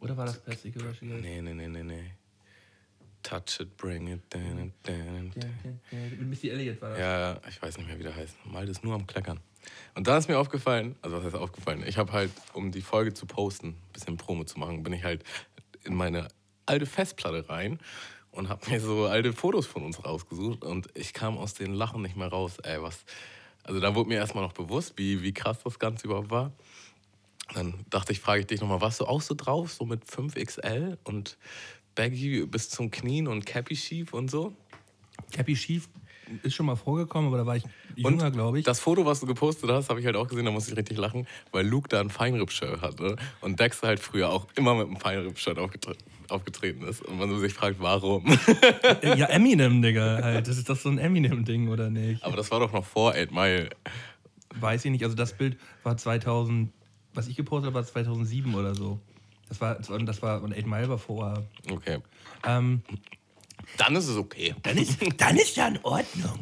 Oder war das Percy Kuveshiet? Nee, nee, nee, nee, nee. Touch it, bring it, Ja, okay. Ja, Mit Missy Elliott war das. Ja, ich weiß nicht mehr, wie der heißt. Malte ist nur am Kleckern. Und dann ist mir aufgefallen, also was heißt aufgefallen? Ich habe halt, um die Folge zu posten, ein bisschen Promo zu machen, bin ich halt in meine alte Festplatte rein und habe mir so alte Fotos von uns rausgesucht und ich kam aus den Lachen nicht mehr raus. Ey, was. Also da wurde mir erstmal noch bewusst, wie, wie krass das Ganze überhaupt war. Dann dachte ich, frage ich dich nochmal, warst du auch so drauf, so mit 5XL und Baggy bis zum Knien und Cappy schief und so? Cappy Schief ist schon mal vorgekommen, aber da war ich jünger, glaube ich. Das Foto, was du gepostet hast, habe ich halt auch gesehen, da musste ich richtig lachen, weil Luke da ein Feinripp-Shirt hatte und Dexter halt früher auch immer mit einem Feinripp-Shirt aufgetre aufgetreten ist. Und man sich fragt, warum. ja, Eminem, Digga. Halt. Das ist doch so ein Eminem-Ding, oder nicht? Aber das war doch noch vor 8 Mile. Weiß ich nicht. Also das Bild war 2000, was ich gepostet habe, war 2007 oder so. Das war, das war, und 8 Mile war vorher. Okay. Ähm, Dann ist es okay. dann, ist, dann ist ja in Ordnung.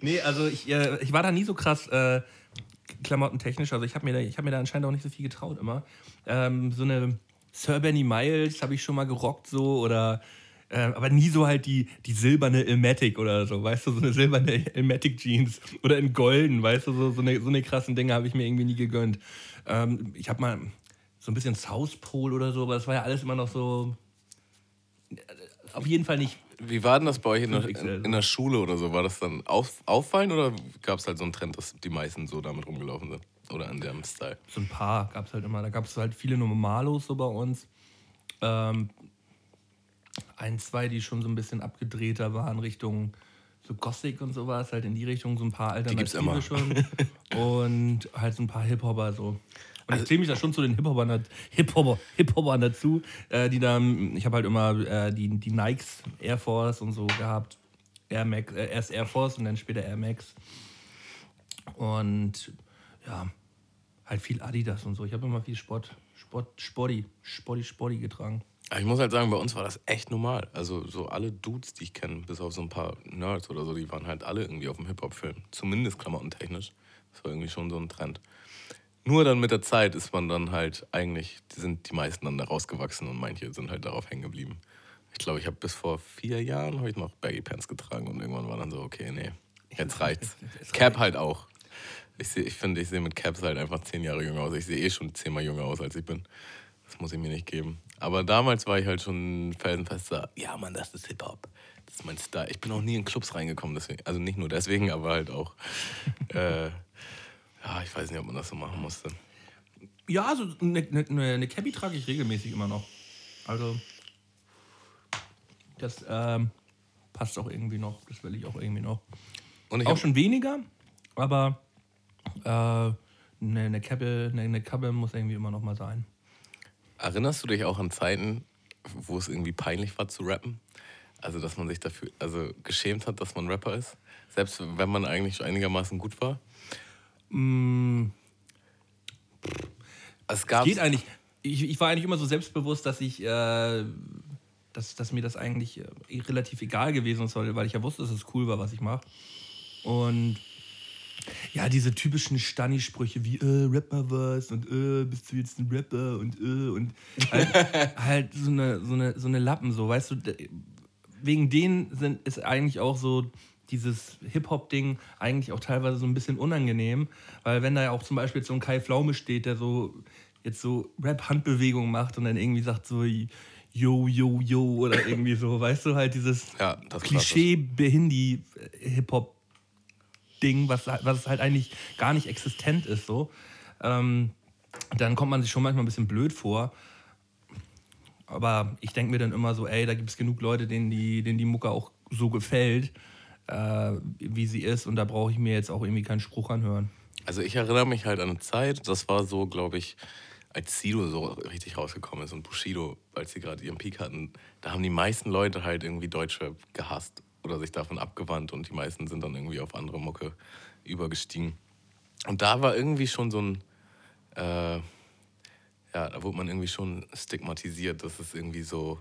nee, also ich, äh, ich war da nie so krass äh, klamottentechnisch. Also ich habe mir, da- ich hab mir da anscheinend auch nicht so viel getraut immer. Ähm, so eine Sir Benny Miles habe ich schon mal gerockt so oder äh, aber nie so halt die, die silberne Ilmatic oder so, weißt du, so eine silberne Ilmatic Jeans oder in golden, weißt du, so, so, eine, so eine krassen Dinge habe ich mir irgendwie nie gegönnt. Ähm, ich habe mal so ein bisschen South Pole oder so, aber das war ja alles immer noch so auf jeden Fall nicht. Wie war denn das bei euch in der, 5XL, in, in der Schule oder so? War das dann auf, auffallend oder gab es halt so einen Trend, dass die meisten so damit rumgelaufen sind? Oder in dem Style? So ein paar gab es halt immer. Da gab es halt viele Normalos so bei uns. Ähm, ein, zwei, die schon so ein bisschen abgedrehter waren Richtung so Gothic und sowas, halt in die Richtung so ein paar gibt's Alternative immer. schon. und halt so ein paar Hip-Hopper so. Und ich zähle mich da schon zu den Hip-Hopern Hip-Hopper, Hip-Hopern dazu, äh, die dann, ich habe halt immer äh, die, die Nikes Air Force und so gehabt. Air Max, äh, erst Air Force und dann später Air Max. Und ja, halt viel Adidas und so. Ich habe immer viel Sport, Sport, Sporty, Sporty, Sporty getragen. Aber ich muss halt sagen, bei uns war das echt normal. Also so alle Dudes, die ich kenne, bis auf so ein paar Nerds oder so, die waren halt alle irgendwie auf dem Hip-Hop-Film. Zumindest klamottentechnisch. Das war irgendwie schon so ein Trend. Nur dann mit der Zeit ist man dann halt eigentlich, sind die meisten dann da rausgewachsen und manche sind halt darauf hängen geblieben. Ich glaube, ich habe bis vor vier Jahren habe ich noch Baggy Pants getragen und irgendwann war dann so, okay, nee, jetzt reicht's. Es Cap halt auch. Ich, seh, ich finde, ich sehe mit Caps halt einfach zehn Jahre jünger aus. Ich sehe eh schon zehnmal jünger aus, als ich bin. Das muss ich mir nicht geben. Aber damals war ich halt schon felsenfester, ja Mann, das ist Hip-Hop. Das ist mein Style. Ich bin auch nie in Clubs reingekommen, deswegen, also nicht nur deswegen, aber halt auch, äh, ja, ich weiß nicht, ob man das so machen musste. Ja, also eine, eine, eine Cappy trage ich regelmäßig immer noch. Also, das ähm, passt auch irgendwie noch. Das will ich auch irgendwie noch. Und ich Auch schon weniger, aber äh, eine, eine, Kappe, eine, eine Kappe muss irgendwie immer noch mal sein. erinnerst du dich auch an Zeiten, wo es irgendwie peinlich war zu rappen? Also, dass man sich dafür, also geschämt hat, dass man Rapper ist? Selbst wenn man eigentlich einigermaßen gut war? Es gab geht eigentlich. Ich, ich war eigentlich immer so selbstbewusst, dass ich, äh, dass, dass mir das eigentlich äh, relativ egal gewesen ist, weil ich ja wusste, dass es cool war, was ich mache. Und ja, diese typischen Stani-Sprüche wie, äh, Rap mal was und äh, bist du jetzt ein Rapper und äh, und halt, halt so, eine, so, eine, so eine Lappen, so, weißt du, wegen denen sind, ist eigentlich auch so dieses Hip-Hop-Ding eigentlich auch teilweise so ein bisschen unangenehm, weil wenn da ja auch zum Beispiel so ein Kai Pflaume steht, der so jetzt so Rap-Handbewegungen macht und dann irgendwie sagt so yo, yo, yo oder irgendwie so, weißt du, halt dieses Ja, Klischee-Behindi-Hip-Hop-Ding, was, was halt eigentlich gar nicht existent ist, so. Ähm, dann kommt man sich schon manchmal ein bisschen blöd vor. Aber ich denke mir dann immer so, ey, da gibt es genug Leute, denen die, denen die Mucke auch so gefällt, äh, wie sie ist. Und da brauche ich mir jetzt auch irgendwie keinen Spruch anhören. Also ich erinnere mich halt an eine Zeit, das war so, glaube ich, als Sido so richtig rausgekommen ist und Bushido, als sie gerade ihren Peak hatten, da haben die meisten Leute halt irgendwie Deutschrap gehasst oder sich davon abgewandt und die meisten sind dann irgendwie auf andere Mucke übergestiegen. Und da war irgendwie schon so ein, äh, ja, da wurde man irgendwie schon stigmatisiert, dass es irgendwie so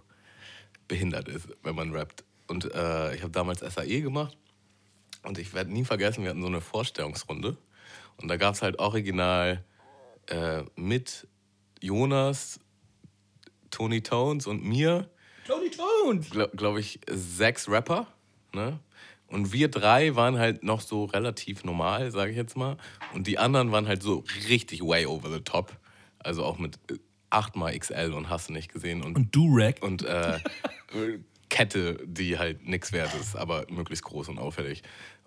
behindert ist, wenn man rappt. Und äh, ich habe damals SAE gemacht und ich werde nie vergessen, wir hatten so eine Vorstellungsrunde. Und da gab es halt original äh, mit Jonas, Tony Tones und mir, Tony Tones! glaube glaub ich, sechs Rapper. Ne? Und wir drei waren halt noch so relativ normal, sage ich jetzt mal. Und die anderen waren halt so richtig way over the top. Also auch mit äh, achtmal XL und hast du nicht gesehen. Und Und Durag. und äh, Kette, die halt nichts wert ist, aber möglichst groß und auffällig.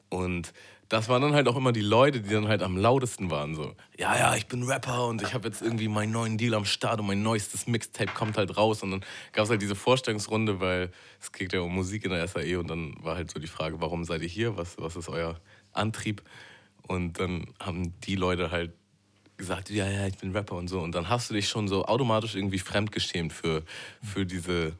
Und das waren dann halt auch immer die Leute, die dann halt am lautesten waren. So, ja, ja, ich bin Rapper und ich habe jetzt irgendwie meinen neuen Deal am Start und mein neuestes Mixtape kommt halt raus. Und dann gab es halt diese Vorstellungsrunde, weil es geht ja um Musik in der SAE und dann war halt so die Frage, warum seid ihr hier? Was, was ist euer Antrieb? Und dann haben die Leute halt gesagt, ja, ja, ich bin Rapper und so. Und dann hast du dich schon so automatisch irgendwie fremdgeschämt für, für diese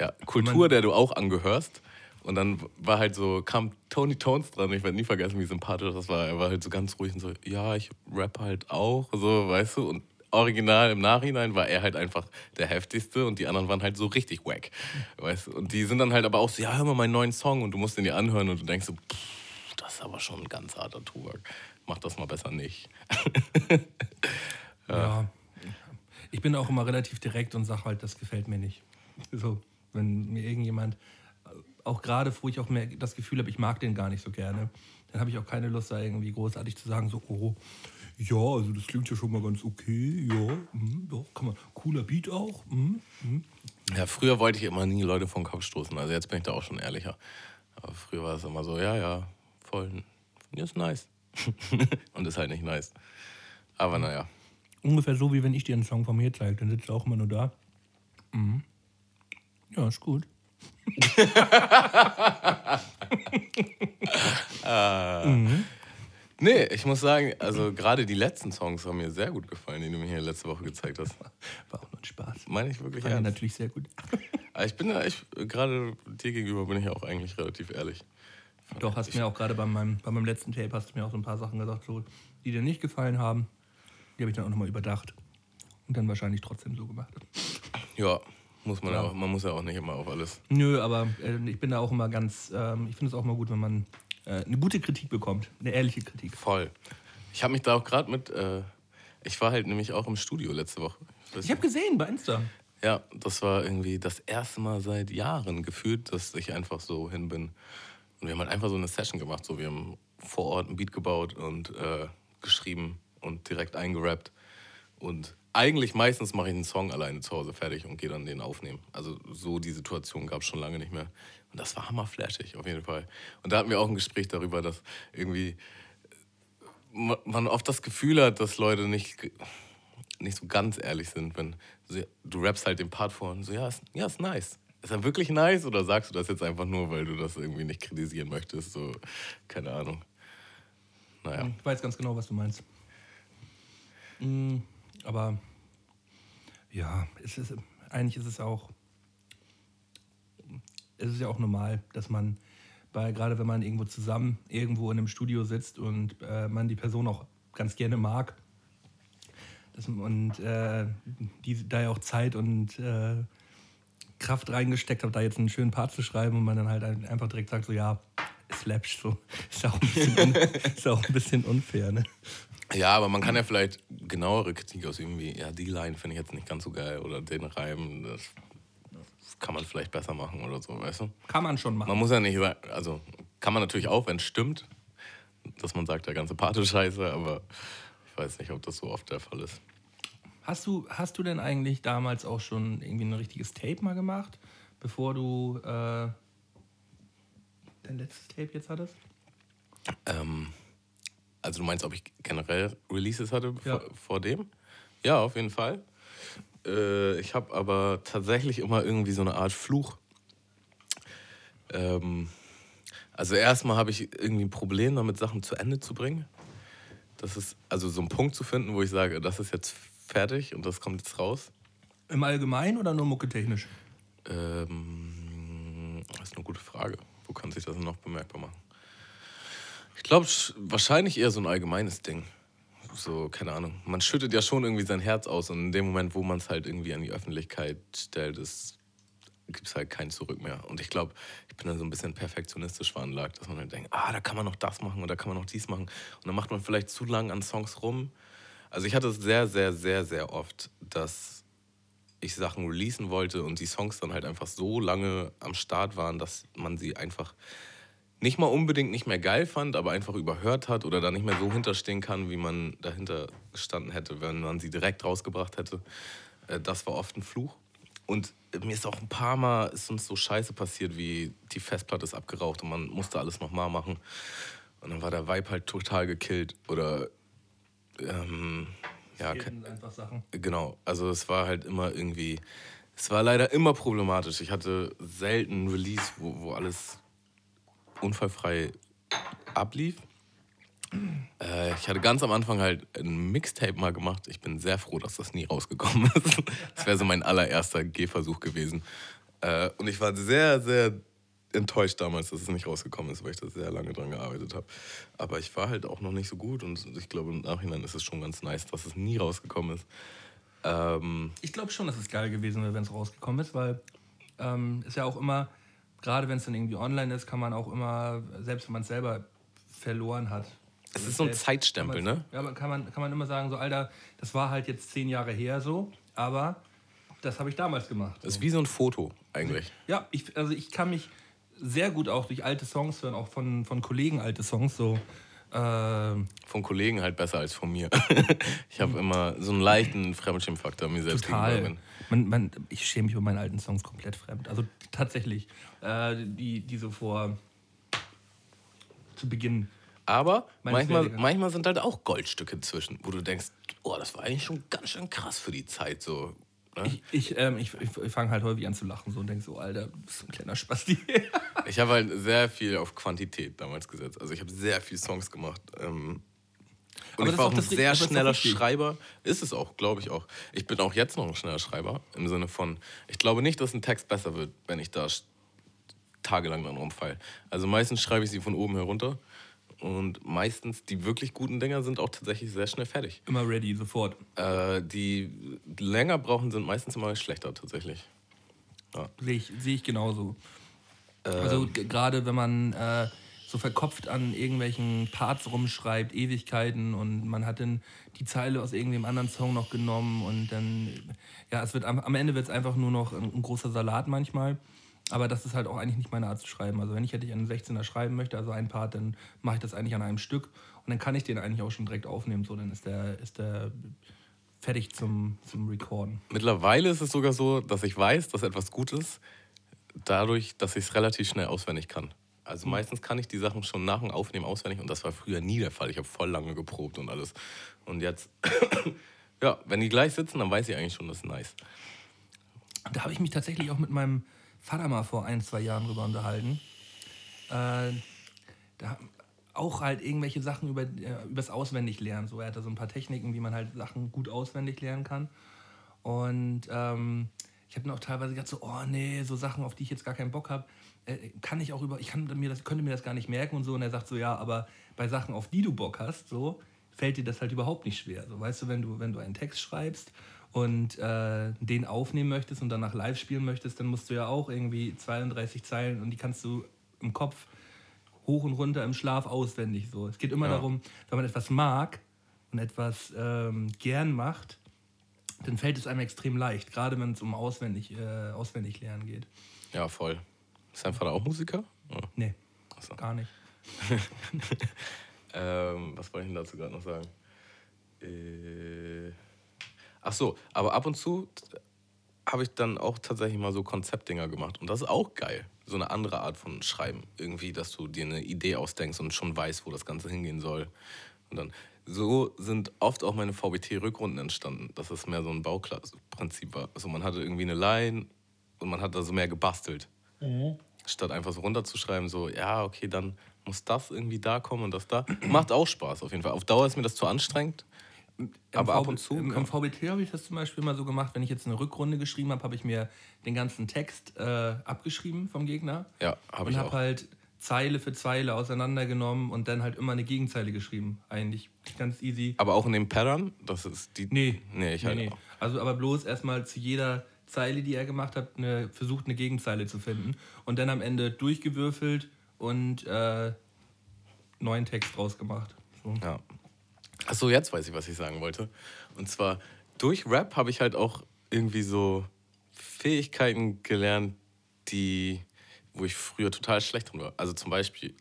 ja, Kultur, der du auch angehörst. Und dann war halt so, kam Tony Tones dran, ich werde nie vergessen, wie sympathisch das war. Er war halt so ganz ruhig und so, ja, ich rap halt auch, so, weißt du. Und original im Nachhinein war er halt einfach der heftigste und die anderen waren halt so richtig wack, weißt du. Und die sind dann halt aber auch so, ja, hör mal meinen neuen Song und du musst den dir anhören und du denkst so, pff, das ist aber schon ein ganz harter Tobak. Mach das mal besser nicht. Ja. Ich bin auch immer relativ direkt und sage halt, das gefällt mir nicht. So, wenn mir irgendjemand, auch gerade, wo ich auch mehr das Gefühl habe, ich mag den gar nicht so gerne, dann habe ich auch keine Lust, da irgendwie großartig zu sagen, so, oh, ja, also das klingt ja schon mal ganz okay, ja, mhm, doch, kann man, cooler Beat auch, mhm, mhm. Ja, früher wollte ich immer nie Leute vom Kopf stoßen. Also jetzt bin ich da auch schon ehrlicher. Aber früher war es immer so, ja, ja, voll. Ja, ist nice. Und ist halt nicht nice. Aber naja. Ungefähr so, wie wenn ich dir einen Song von mir zeige. Dann sitzt du auch immer nur da. Mhm. Ja, ist gut. Nee, ich muss sagen, also gerade die letzten Songs haben mir sehr gut gefallen, die du mir hier letzte Woche gezeigt hast. War auch nur ein Spaß. Meine ich wirklich ich ernst. natürlich sehr gut. Aber ich bin ja, ich, gerade dir gegenüber bin ich auch eigentlich relativ ehrlich. Doch, hast mir auch gerade bei meinem, bei meinem letzten Tape hast du mir auch so ein paar Sachen gesagt, so, die dir nicht gefallen haben. Die habe ich dann auch nochmal überdacht. Und dann wahrscheinlich trotzdem so gemacht. Ja, muss man Ja. auch, man muss ja auch nicht immer auf alles. Nö, aber äh, ich bin da auch immer ganz, ähm, ich finde es auch mal gut, wenn man äh, eine gute Kritik bekommt. Eine ehrliche Kritik. Voll. Ich habe mich da auch gerade mit, äh, ich war halt nämlich auch im Studio letzte Woche. Ich Ich habe gesehen bei Insta. Ja, das war irgendwie das erste Mal seit Jahren gefühlt, dass ich einfach so hin bin. Und wir haben halt einfach so eine Session gemacht. So, wir haben vor Ort ein Beat gebaut und äh, geschrieben und direkt eingerappt. Und eigentlich meistens mache ich einen Song alleine zu Hause fertig und gehe dann den aufnehmen. Also so die Situation gab es schon lange nicht mehr. Und das war hammerflashig auf jeden Fall. Und da hatten wir auch ein Gespräch darüber, dass irgendwie ma- man oft das Gefühl hat, dass Leute nicht, nicht so ganz ehrlich sind, wenn du rappst halt den Part vor und so, ja, ist, ja, ist nice. Ist er wirklich nice oder sagst du das jetzt einfach nur, weil du das irgendwie nicht kritisieren möchtest? So, keine Ahnung. Naja. Ich weiß ganz genau, was du meinst. Mm, aber ja, es ist, eigentlich ist es auch, es ist ja auch normal, dass man, bei, gerade wenn man irgendwo zusammen irgendwo in einem Studio sitzt und äh, man die Person auch ganz gerne mag, dass, und äh, die da ja auch Zeit und äh, Kraft reingesteckt hat, da jetzt einen schönen Part zu schreiben und man dann halt einfach direkt sagt, so ja, slapsch, so. Ist auch ein bisschen, un, ist auch ein bisschen unfair, ne? Ja, aber man kann ja vielleicht genauere Kritik aus irgendwie, ja, die Line finde ich jetzt nicht ganz so geil oder den Reim, das, das kann man vielleicht besser machen oder so, weißt du? Kann man schon machen. Man muss ja nicht sagen, also kann man natürlich auch, wenn es stimmt, dass man sagt, der ganze Part ist scheiße, aber ich weiß nicht, ob das so oft der Fall ist. Hast du, hast du denn eigentlich damals auch schon irgendwie ein richtiges Tape mal gemacht, bevor du äh, dein letztes Tape jetzt hattest? Ähm, also du meinst, ob ich generell Releases hatte Ja. vor, vor dem? Ja, auf jeden Fall. Äh, ich habe aber tatsächlich immer irgendwie so eine Art Fluch. Ähm, also erstmal habe ich irgendwie ein Problem damit, Sachen zu Ende zu bringen. Das ist also so einen Punkt zu finden, wo ich sage, das ist jetzt fertig und das kommt jetzt raus. Im Allgemeinen oder nur mucketechnisch? Ähm, das ist eine gute Frage. Wo kann sich das noch bemerkbar machen? Ich glaube, wahrscheinlich eher so ein allgemeines Ding. So, keine Ahnung. Man schüttet ja schon irgendwie sein Herz aus und in dem Moment, wo man es halt irgendwie an die Öffentlichkeit stellt, gibt es halt kein Zurück mehr. Und ich glaube, ich bin da so ein bisschen perfektionistisch veranlagt, dass man halt denkt, ah, da kann man noch das machen und da kann man noch dies machen. Und dann macht man vielleicht zu lang an Songs rum. Also ich hatte es sehr, sehr, sehr, sehr oft, dass ich Sachen releasen wollte und die Songs dann halt einfach so lange am Start waren, dass man sie einfach nicht mal unbedingt nicht mehr geil fand, aber einfach überhört hat oder da nicht mehr so hinterstehen kann, wie man dahinter gestanden hätte, wenn man sie direkt rausgebracht hätte. Äh, Das war oft ein Fluch. Und mir ist auch ein paar Mal ist uns so Scheiße passiert, wie die Festplatte ist abgeraucht und man musste alles nochmal machen. Und dann war der Vibe halt total gekillt. Oder ähm, ja, einfach Sachen. Genau, also es war halt immer irgendwie, es war leider immer problematisch. Ich hatte selten ein Release, wo, wo alles unfallfrei ablief. Äh, ich hatte ganz am Anfang halt ein Mixtape mal gemacht. Ich bin sehr froh, dass das nie rausgekommen ist. Das wäre so mein allererster Gehversuch gewesen. Äh, und ich war sehr, sehr enttäuscht damals, dass es nicht rausgekommen ist, weil ich da sehr lange dran gearbeitet habe. Aber ich war halt auch noch nicht so gut und ich glaube, im Nachhinein ist es schon ganz nice, dass es nie rausgekommen ist. Ähm, Ich glaube schon, dass es geil gewesen wäre, wenn es rausgekommen ist, weil ähm, ist ja auch immer, gerade wenn es dann irgendwie online ist, kann man auch immer, selbst wenn man es selber verloren hat. Es ist so ein Zeitstempel, ne? Ja, aber kann man, kann man immer sagen, so, Alter, das war halt jetzt zehn Jahre her so, aber das habe ich damals gemacht. Es ist wie so ein Foto eigentlich. Ja, ich, also ich kann mich sehr gut auch durch alte Songs hören, auch von, von Kollegen alte Songs, so Ähm, Von Kollegen halt besser als von mir. ich habe immer so einen leichten Fremdschirmfaktor mir selbst gegenüber. total. Bin. Man, man, ich schäme mich über meine alten Songs komplett fremd. Also tatsächlich, äh, die, die so vor zu Beginn. Aber manchmal, manchmal sind halt auch Goldstücke zwischen, wo du denkst, oh, das war eigentlich schon ganz schön krass für die Zeit. So, ne? Ich, ich, ähm, ich, ich, fange halt häufig an zu lachen so und denke so, Alter, du bist ein kleiner Spasti. Ich habe halt sehr viel auf Quantität damals gesetzt. Also ich habe sehr viel Songs gemacht. Ähm, Aber und das ich war auch ein sehr aber schneller. Schreiber. Ist es auch, glaube ich auch. Ich bin auch jetzt noch ein schneller Schreiber. Im Sinne von, ich glaube nicht, dass ein Text besser wird, wenn ich da tagelang dran rumfall. Also meistens schreibe ich sie von oben herunter. Und meistens die wirklich guten Dinger sind auch tatsächlich sehr schnell fertig. Immer ready, sofort. Äh, die länger brauchen, sind meistens immer schlechter tatsächlich. Sehe ich, sehe ich genauso. Ähm. Also gerade wenn man äh, so verkopft an irgendwelchen Parts rumschreibt, Ewigkeiten und man hat dann die Zeile aus irgendeinem anderen Song noch genommen und dann, ja, es wird am, am Ende wird es einfach nur noch ein, ein großer Salat manchmal. Aber das ist halt auch eigentlich nicht meine Art zu schreiben. Also wenn ich hätte ich einen 16er schreiben möchte, also einen Part, dann mache ich das eigentlich an einem Stück und dann kann ich den eigentlich auch schon direkt aufnehmen. So, dann ist der, ist der fertig zum, zum Recorden. Mittlerweile ist es sogar so, dass ich weiß, dass etwas gut ist, dadurch, dass ich es relativ schnell auswendig kann. Also Hm. meistens kann ich die Sachen schon nach dem Aufnehmen auswendig und das war früher nie der Fall. Ich habe voll lange geprobt und alles. Und jetzt, ja, wenn die gleich sitzen, dann weiß ich eigentlich schon, das ist nice. Da habe ich mich tatsächlich auch mit meinem Vater mal vor ein, zwei Jahren drüber unterhalten. Äh, da auch halt irgendwelche Sachen über äh, übers Auswendiglernen. So, er hatte so ein paar Techniken, wie man halt Sachen gut auswendig lernen kann. Und ähm, ich habe auch teilweise gedacht, so, oh nee, so Sachen, auf die ich jetzt gar keinen Bock habe, äh, kann ich auch über, ich kann mir das, könnte mir das gar nicht merken und so. Und er sagt so, ja, aber bei Sachen, auf die du Bock hast, so, fällt dir das halt überhaupt nicht schwer. So, weißt du, wenn du, wenn du einen Text schreibst und äh, den aufnehmen möchtest und danach live spielen möchtest, dann musst du ja auch irgendwie 32 Zeilen und die kannst du im Kopf hoch und runter im Schlaf auswendig. So. Es geht immer Ja. darum, wenn man etwas mag und etwas ähm, gern macht, dann fällt es einem extrem leicht, gerade wenn es um auswendig, äh, auswendig lernen geht. Ja, voll. Ist dein Vater auch Musiker? Ja. Nee, so. gar nicht. Ähm, was wollte ich denn dazu gerade noch sagen? Äh, ach so, aber ab und zu habe ich dann auch tatsächlich mal so Konzeptdinger gemacht. Und das ist auch geil. So eine andere Art von Schreiben. Irgendwie, dass du dir eine Idee ausdenkst und schon weißt, wo das Ganze hingehen soll. Und dann, so sind oft auch meine VBT-Rückrunden entstanden. Dass es mehr so ein Bauprinzip war. Also man hatte irgendwie eine Line und man hat da so mehr gebastelt. Statt einfach so runterzuschreiben, so, ja, okay, dann muss das irgendwie da kommen und das da. Macht auch Spaß auf jeden Fall. Auf Dauer ist mir das zu anstrengend. Aber ab und zu. Im, im VBT habe ich das zum Beispiel mal so gemacht, wenn ich jetzt eine Rückrunde geschrieben habe, habe ich mir den ganzen Text äh, abgeschrieben vom Gegner. Ja, habe und ich habe auch. halt Zeile für Zeile auseinandergenommen und dann halt immer eine Gegenzeile geschrieben. Eigentlich ganz easy. Aber auch in den Pattern, das ist die. Nee. Nee, ich halt auch. Also aber bloß erstmal zu jeder Zeile, die er gemacht hat, eine, versucht eine Gegenzeile zu finden. Und dann am Ende durchgewürfelt und äh, neuen Text draus gemacht. So. Ja. Achso, jetzt weiß ich, was ich sagen wollte. Und zwar, durch Rap habe ich halt auch irgendwie so Fähigkeiten gelernt, die, wo ich früher total schlecht drin war. Also zum Beispiel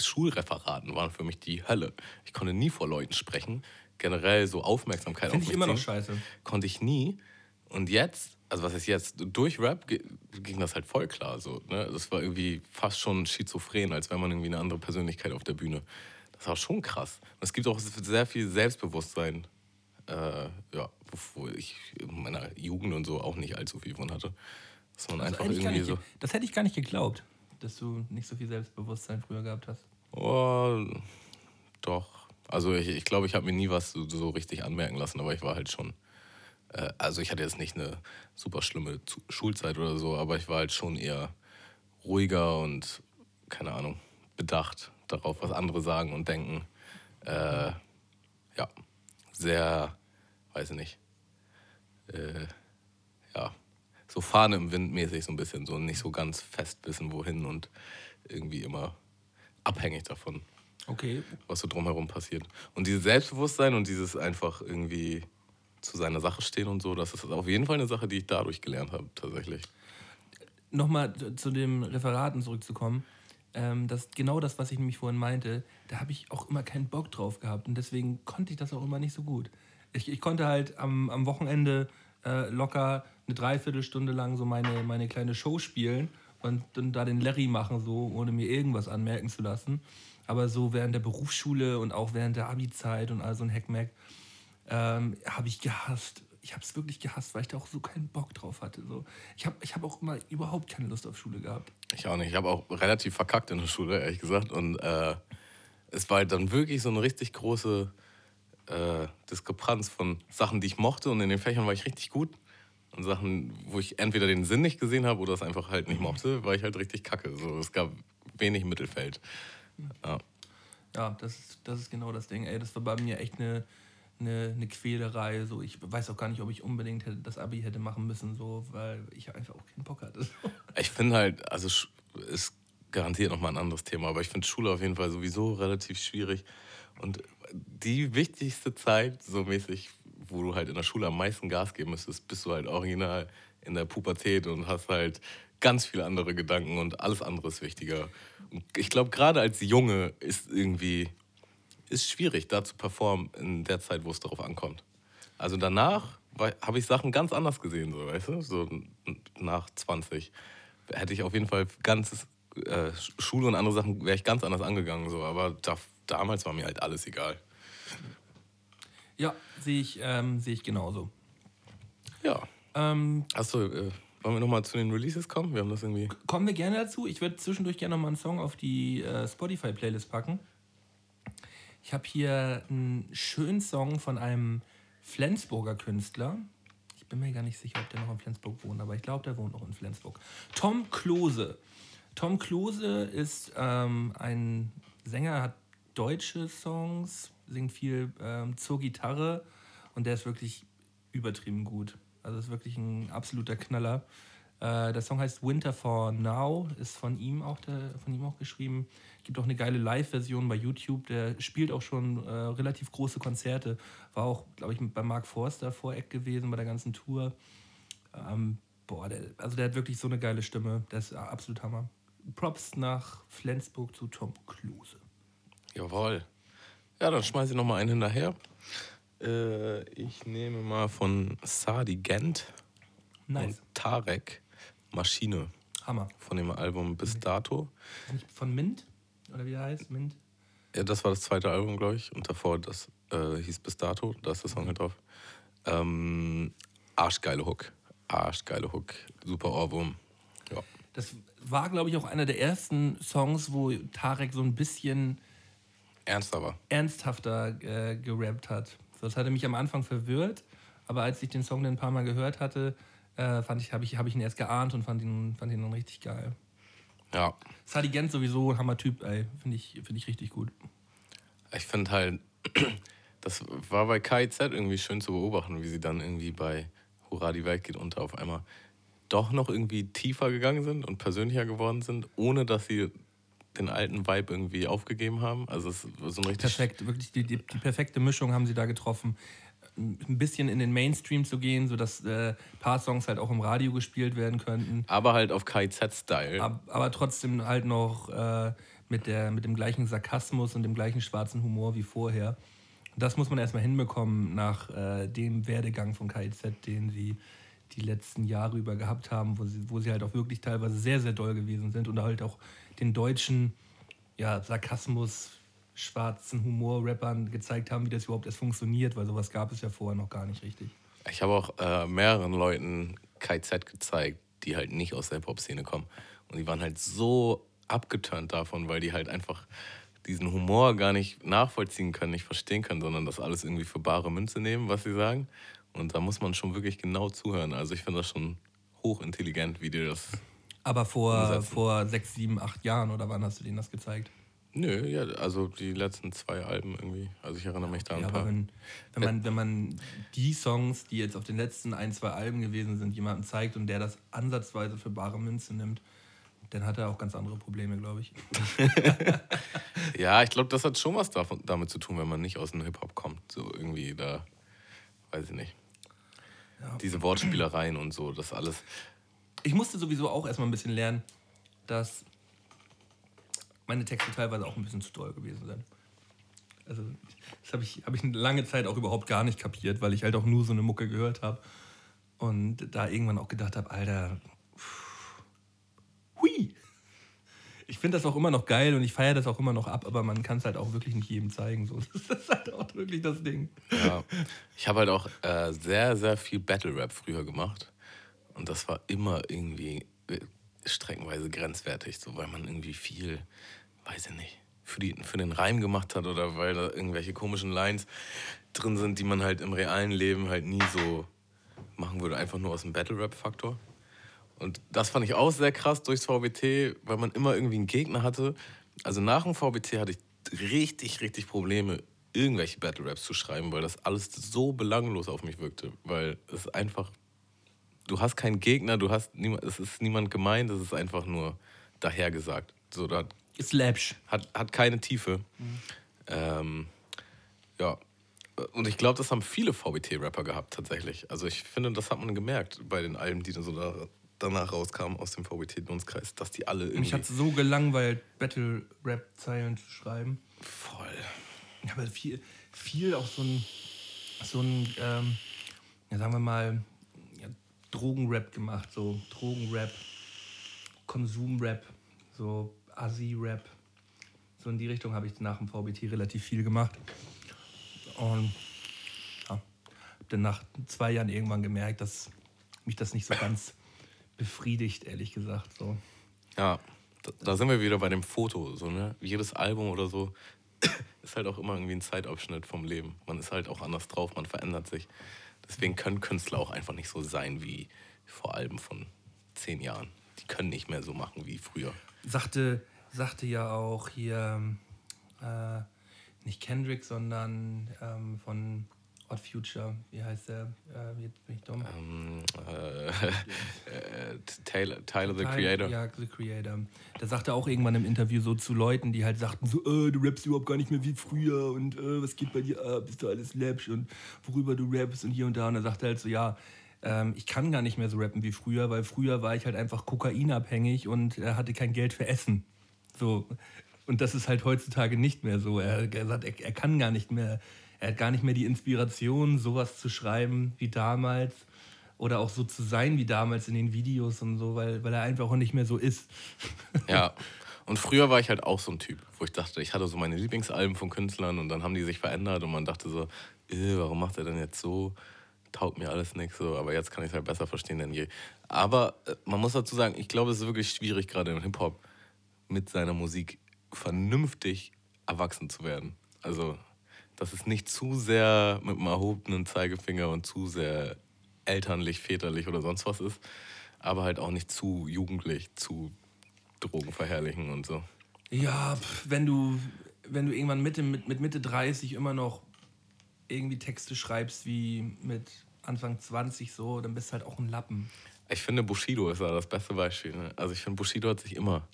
Schulreferaten waren für mich die Hölle. Ich konnte nie vor Leuten sprechen. Generell so Aufmerksamkeit Finde auf ich immer noch scheiße. Konnte ich nie. Und jetzt, also was ist jetzt? Durch Rap ging das halt voll klar. So, ne? Das war irgendwie fast schon schizophren, als wäre man irgendwie eine andere Persönlichkeit auf der Bühne. Das war schon krass. Und es gibt auch sehr viel Selbstbewusstsein, äh, ja, wo ich in meiner Jugend und so auch nicht allzu viel von hatte. Dass man Also einfach irgendwie nicht, so. Das hätte ich gar nicht geglaubt, dass du nicht so viel Selbstbewusstsein früher gehabt hast. Oh, doch. Also ich glaube, ich, glaub, ich habe mir nie was so, so richtig anmerken lassen, aber ich war halt schon. Äh, also ich hatte jetzt nicht eine super schlimme Zu Schulzeit oder so, aber ich war halt schon eher ruhiger und, keine Ahnung, bedacht darauf, was andere sagen und denken. Äh, ja, sehr, weiß ich nicht. Äh, ja, so Fahne im Wind mäßig so ein bisschen, so nicht so ganz fest wissen, wohin und irgendwie immer abhängig davon, Okay. was so drumherum passiert. Und dieses Selbstbewusstsein und dieses einfach irgendwie zu seiner Sache stehen und so, das ist auf jeden Fall eine Sache, die ich dadurch gelernt habe, tatsächlich. Nochmal zu- den Referaten zurückzukommen. Ähm, das genau das, was ich nämlich vorhin meinte, da habe ich auch immer keinen Bock drauf gehabt und deswegen konnte ich das auch immer nicht so gut. Ich, ich konnte halt am, am Wochenende äh, locker eine Dreiviertelstunde lang so meine, meine kleine Show spielen und, und da den Larry machen, so ohne mir irgendwas anmerken zu lassen. Aber so während der Berufsschule und auch während der Abi-Zeit und all so ein Hackmack ähm, habe ich gehasst. Ich habe es wirklich gehasst, weil ich da auch so keinen Bock drauf hatte. So. Ich habe ich hab auch immer überhaupt keine Lust auf Schule gehabt. Ich auch nicht. Ich habe auch relativ verkackt in der Schule, ehrlich gesagt. Und äh, es war halt dann wirklich so eine richtig große äh, Diskrepanz von Sachen, die ich mochte. Und in den Fächern war ich richtig gut. Und Sachen, wo ich entweder den Sinn nicht gesehen habe oder es einfach halt nicht mochte, war ich halt richtig kacke. So, es gab wenig Mittelfeld. Ja. Ja, das ist, das ist genau das Ding. Ey, das war bei mir echt eine, eine, eine Quälerei. So, ich weiß auch gar nicht, ob ich unbedingt hätte, das Abi hätte machen müssen, so, weil ich einfach auch keinen Bock hatte. Ich finde halt, also ist garantiert nochmal ein anderes Thema, aber ich finde Schule auf jeden Fall sowieso relativ schwierig. Und die wichtigste Zeit, so mäßig, wo du halt in der Schule am meisten Gas geben müsstest, bist du halt original in der Pubertät und hast halt ganz viele andere Gedanken und alles andere ist wichtiger. Und ich glaube, gerade als Junge ist irgendwie, ist schwierig, da zu performen in der Zeit, wo es darauf ankommt. Also danach habe ich Sachen ganz anders gesehen, so, weißt du? So nach 20 hätte ich auf jeden Fall ganz äh, Schule und andere Sachen wäre ich ganz anders angegangen, so. Aber da, damals war mir halt alles egal. ja, sehe ich, ähm, sehe ich genauso. Ja. Ähm, Achso, äh, wollen wir nochmal zu den Releases kommen? Wir haben das irgendwie. kommen wir gerne dazu. Ich würde zwischendurch gerne noch mal einen Song auf die äh, Spotify-Playlist packen. Ich habe hier einen schönen Song von einem Flensburger Künstler. Ich bin mir gar nicht sicher, ob der noch in Flensburg wohnt, aber ich glaube, der wohnt noch in Flensburg. Tom Klose. Tom Klose ist ähm, ein Sänger, hat deutsche Songs, singt viel ähm, zur Gitarre und der ist wirklich übertrieben gut. Also ist wirklich ein absoluter Knaller. Äh, der Song heißt Winter for Now, ist von ihm auch, der, von ihm auch geschrieben. Gibt auch eine geile Live-Version bei YouTube. Der spielt auch schon äh, relativ große Konzerte. War auch, glaube ich, bei Mark Forster Voreck gewesen bei der ganzen Tour. Ähm, boah, der, also der hat wirklich so eine geile Stimme. Der ist absolut Hammer. Props nach Flensburg zu Tom Klose. Jawohl. Ja, dann schmeiße ich nochmal einen hinterher. Äh, ich nehme mal von Sadi Gent Nice. und Tarek Maschine Hammer. von dem Album Bis dato. Von Mint? Oder wie der heißt? Mint? Ja, das war das zweite Album, glaube ich. Und davor, das äh, hieß Bis dato. Da ist der Song halt drauf. Ähm, arschgeile Hook. Arschgeile Hook. Super Ohrwurm. Ja. Das war, glaube ich, auch einer der ersten Songs, wo Tarek so ein bisschen Ernst aber. ernsthafter äh, gerappt hat. Das hatte mich am Anfang verwirrt, aber als ich den Song dann ein paar Mal gehört hatte, äh, fand ich, habe ich, hab ich ihn erst geahnt und fand ihn, fand ihn dann richtig geil. Ja. Sadi Gent sowieso ein Hammer-Typ, ey. Finde ich, find ich richtig gut. Ich finde halt, das war bei KIZ irgendwie schön zu beobachten, wie sie dann irgendwie bei Hurra, die Welt geht unter auf einmal doch noch irgendwie tiefer gegangen sind und persönlicher geworden sind, ohne dass sie den alten Vibe irgendwie aufgegeben haben. Also es ist so ein richtig Perfekt, wirklich die, die, die perfekte Mischung haben sie da getroffen. Ein bisschen in den Mainstream zu gehen, sodass äh, ein paar Songs halt auch im Radio gespielt werden könnten. aber halt auf KIZ-Style. Ab, aber trotzdem halt noch äh, mit, der, mit dem gleichen Sarkasmus und dem gleichen schwarzen Humor wie vorher. Das muss man erstmal hinbekommen nach äh, dem Werdegang von KIZ, den sie die letzten Jahre über gehabt haben, wo sie, wo sie halt auch wirklich teilweise sehr, sehr doll gewesen sind und halt auch den deutschen ja, Sarkasmus, schwarzen Humor-Rappern gezeigt haben, wie das überhaupt erst funktioniert, weil sowas gab es ja vorher noch gar nicht richtig. Ich habe auch äh, mehreren Leuten KZ gezeigt, die halt nicht aus der Hip-Hop-Szene kommen. Und die waren halt so abgeturnt davon, weil die halt einfach diesen Humor gar nicht nachvollziehen können, nicht verstehen können, sondern das alles irgendwie für bare Münze nehmen, was sie sagen. Und da muss man schon wirklich genau zuhören. Also ich finde das schon hochintelligent, wie die das. Aber vor, Umsetzen. vor sechs, sieben, acht Jahren oder wann hast du denen das gezeigt? Nö, ja, also die letzten zwei Alben irgendwie. Also ich erinnere mich da an Ja, ein paar. wenn, wenn, man, wenn man die Songs, die jetzt auf den letzten ein, zwei Alben gewesen sind, jemandem zeigt und der das ansatzweise für bare Münze nimmt, dann hat er auch ganz andere Probleme, glaube ich. Ja, ich glaube, das hat schon was davon, damit zu tun, wenn man nicht aus dem Hip-Hop kommt. So irgendwie da, weiß ich nicht. Ja. Diese Wortspielereien und so, das alles. Ich musste sowieso auch erstmal ein bisschen lernen, dass meine Texte teilweise auch ein bisschen zu doll gewesen sind. Also das habe ich, hab ich eine lange Zeit auch überhaupt gar nicht kapiert, weil ich halt auch nur so eine Mucke gehört habe. Und da irgendwann auch gedacht habe, Alter, pff, hui. Ich finde das auch immer noch geil und ich feiere das auch immer noch ab, aber man kann es halt auch wirklich nicht jedem zeigen. So. Das ist halt auch wirklich das Ding. Ja. Ich habe halt auch äh, sehr, sehr viel Battle Rap früher gemacht. Und das war immer irgendwie äh, streckenweise grenzwertig, so weil man irgendwie viel, weiß ich nicht, für, die, für den Reim gemacht hat oder weil da irgendwelche komischen Lines drin sind, die man halt im realen Leben halt nie so machen würde, einfach nur aus dem Battle-Rap-Faktor. Und das fand ich auch sehr krass durchs VBT, weil man immer irgendwie einen Gegner hatte. Also nach dem VBT hatte ich richtig, richtig Probleme, irgendwelche Battle-Raps zu schreiben, weil das alles so belanglos auf mich wirkte. Weil es einfach, du hast keinen Gegner, du hast niemand, es ist niemand gemeint, es ist einfach nur dahergesagt. So, da Ist läppsch. hat, hat keine Tiefe. Ähm, ja. Und ich glaube, das haben viele VBT-Rapper gehabt, tatsächlich. Also ich finde, das hat man gemerkt bei den Alben, die dann so da, danach rauskamen aus dem VBT-Dunstkreis, dass die alle irgendwie Mich hat so gelangweilt, Battle-Rap-Zeilen zu schreiben. voll. Ich habe viel, viel auch so ein, so ein ähm, ja, sagen wir mal, Drogenrap gemacht. So Drogenrap, Konsumrap, so Assi-Rap. So in die Richtung habe ich nach dem VBT relativ viel gemacht. Und ja, habe dann nach zwei Jahren irgendwann gemerkt, dass mich das nicht so ganz befriedigt, ehrlich gesagt. So. Ja, da, da sind wir wieder bei dem Foto. So, ne? Jedes Album oder so ist halt auch immer irgendwie ein Zeitabschnitt vom Leben. Man ist halt auch anders drauf, man verändert sich. Deswegen können Künstler auch einfach nicht so sein wie vor Alben von zehn Jahren. Die können nicht mehr so machen wie früher. sagte, sagte ja auch hier äh, nicht Kendrick, sondern ähm, von Odd Future. Wie heißt der? Äh, jetzt bin ich dumm. Ähm, äh, äh, Taylor, Tyler, the Creator. Ja, The Creator. Der sagte auch irgendwann im Interview so zu Leuten, die halt sagten so, äh, du rappst überhaupt gar nicht mehr wie früher und äh, was geht bei dir ab, bist du alles läppsch und worüber du rappst und hier und da. Und er sagte halt so, ja, ähm, ich kann gar nicht mehr so rappen wie früher, weil früher war ich halt einfach kokainabhängig und hatte kein Geld für Essen. So. Und das ist halt heutzutage nicht mehr so. Er, er sagt, er, er kann gar nicht mehr, er hat gar nicht mehr die Inspiration, sowas zu schreiben wie damals oder auch so zu sein wie damals in den Videos und so, weil, weil er einfach auch nicht mehr so ist. Ja. Und früher war ich halt auch so ein Typ, wo ich dachte, ich hatte so meine Lieblingsalben von Künstlern und dann haben die sich verändert und man dachte so, äh, warum macht er denn jetzt so? Taugt mir alles nichts so, aber jetzt kann ich es halt besser verstehen denn je. Aber äh, man muss dazu sagen, ich glaube, es ist wirklich schwierig, gerade im Hip-Hop mit seiner Musik vernünftig erwachsen zu werden. Also, dass es nicht zu sehr mit einem erhobenen Zeigefinger und zu sehr elternlich, väterlich oder sonst was ist, aber halt auch nicht zu jugendlich, zu Drogen verherrlichen und so. Ja, wenn du, wenn du irgendwann Mitte, mit, mit Mitte 30 immer noch irgendwie Texte schreibst wie mit Anfang 20 so, dann bist du halt auch ein Lappen. Ich finde, Bushido ist da das beste Beispiel. Ne? Also ich finde, Bushido hat sich immer,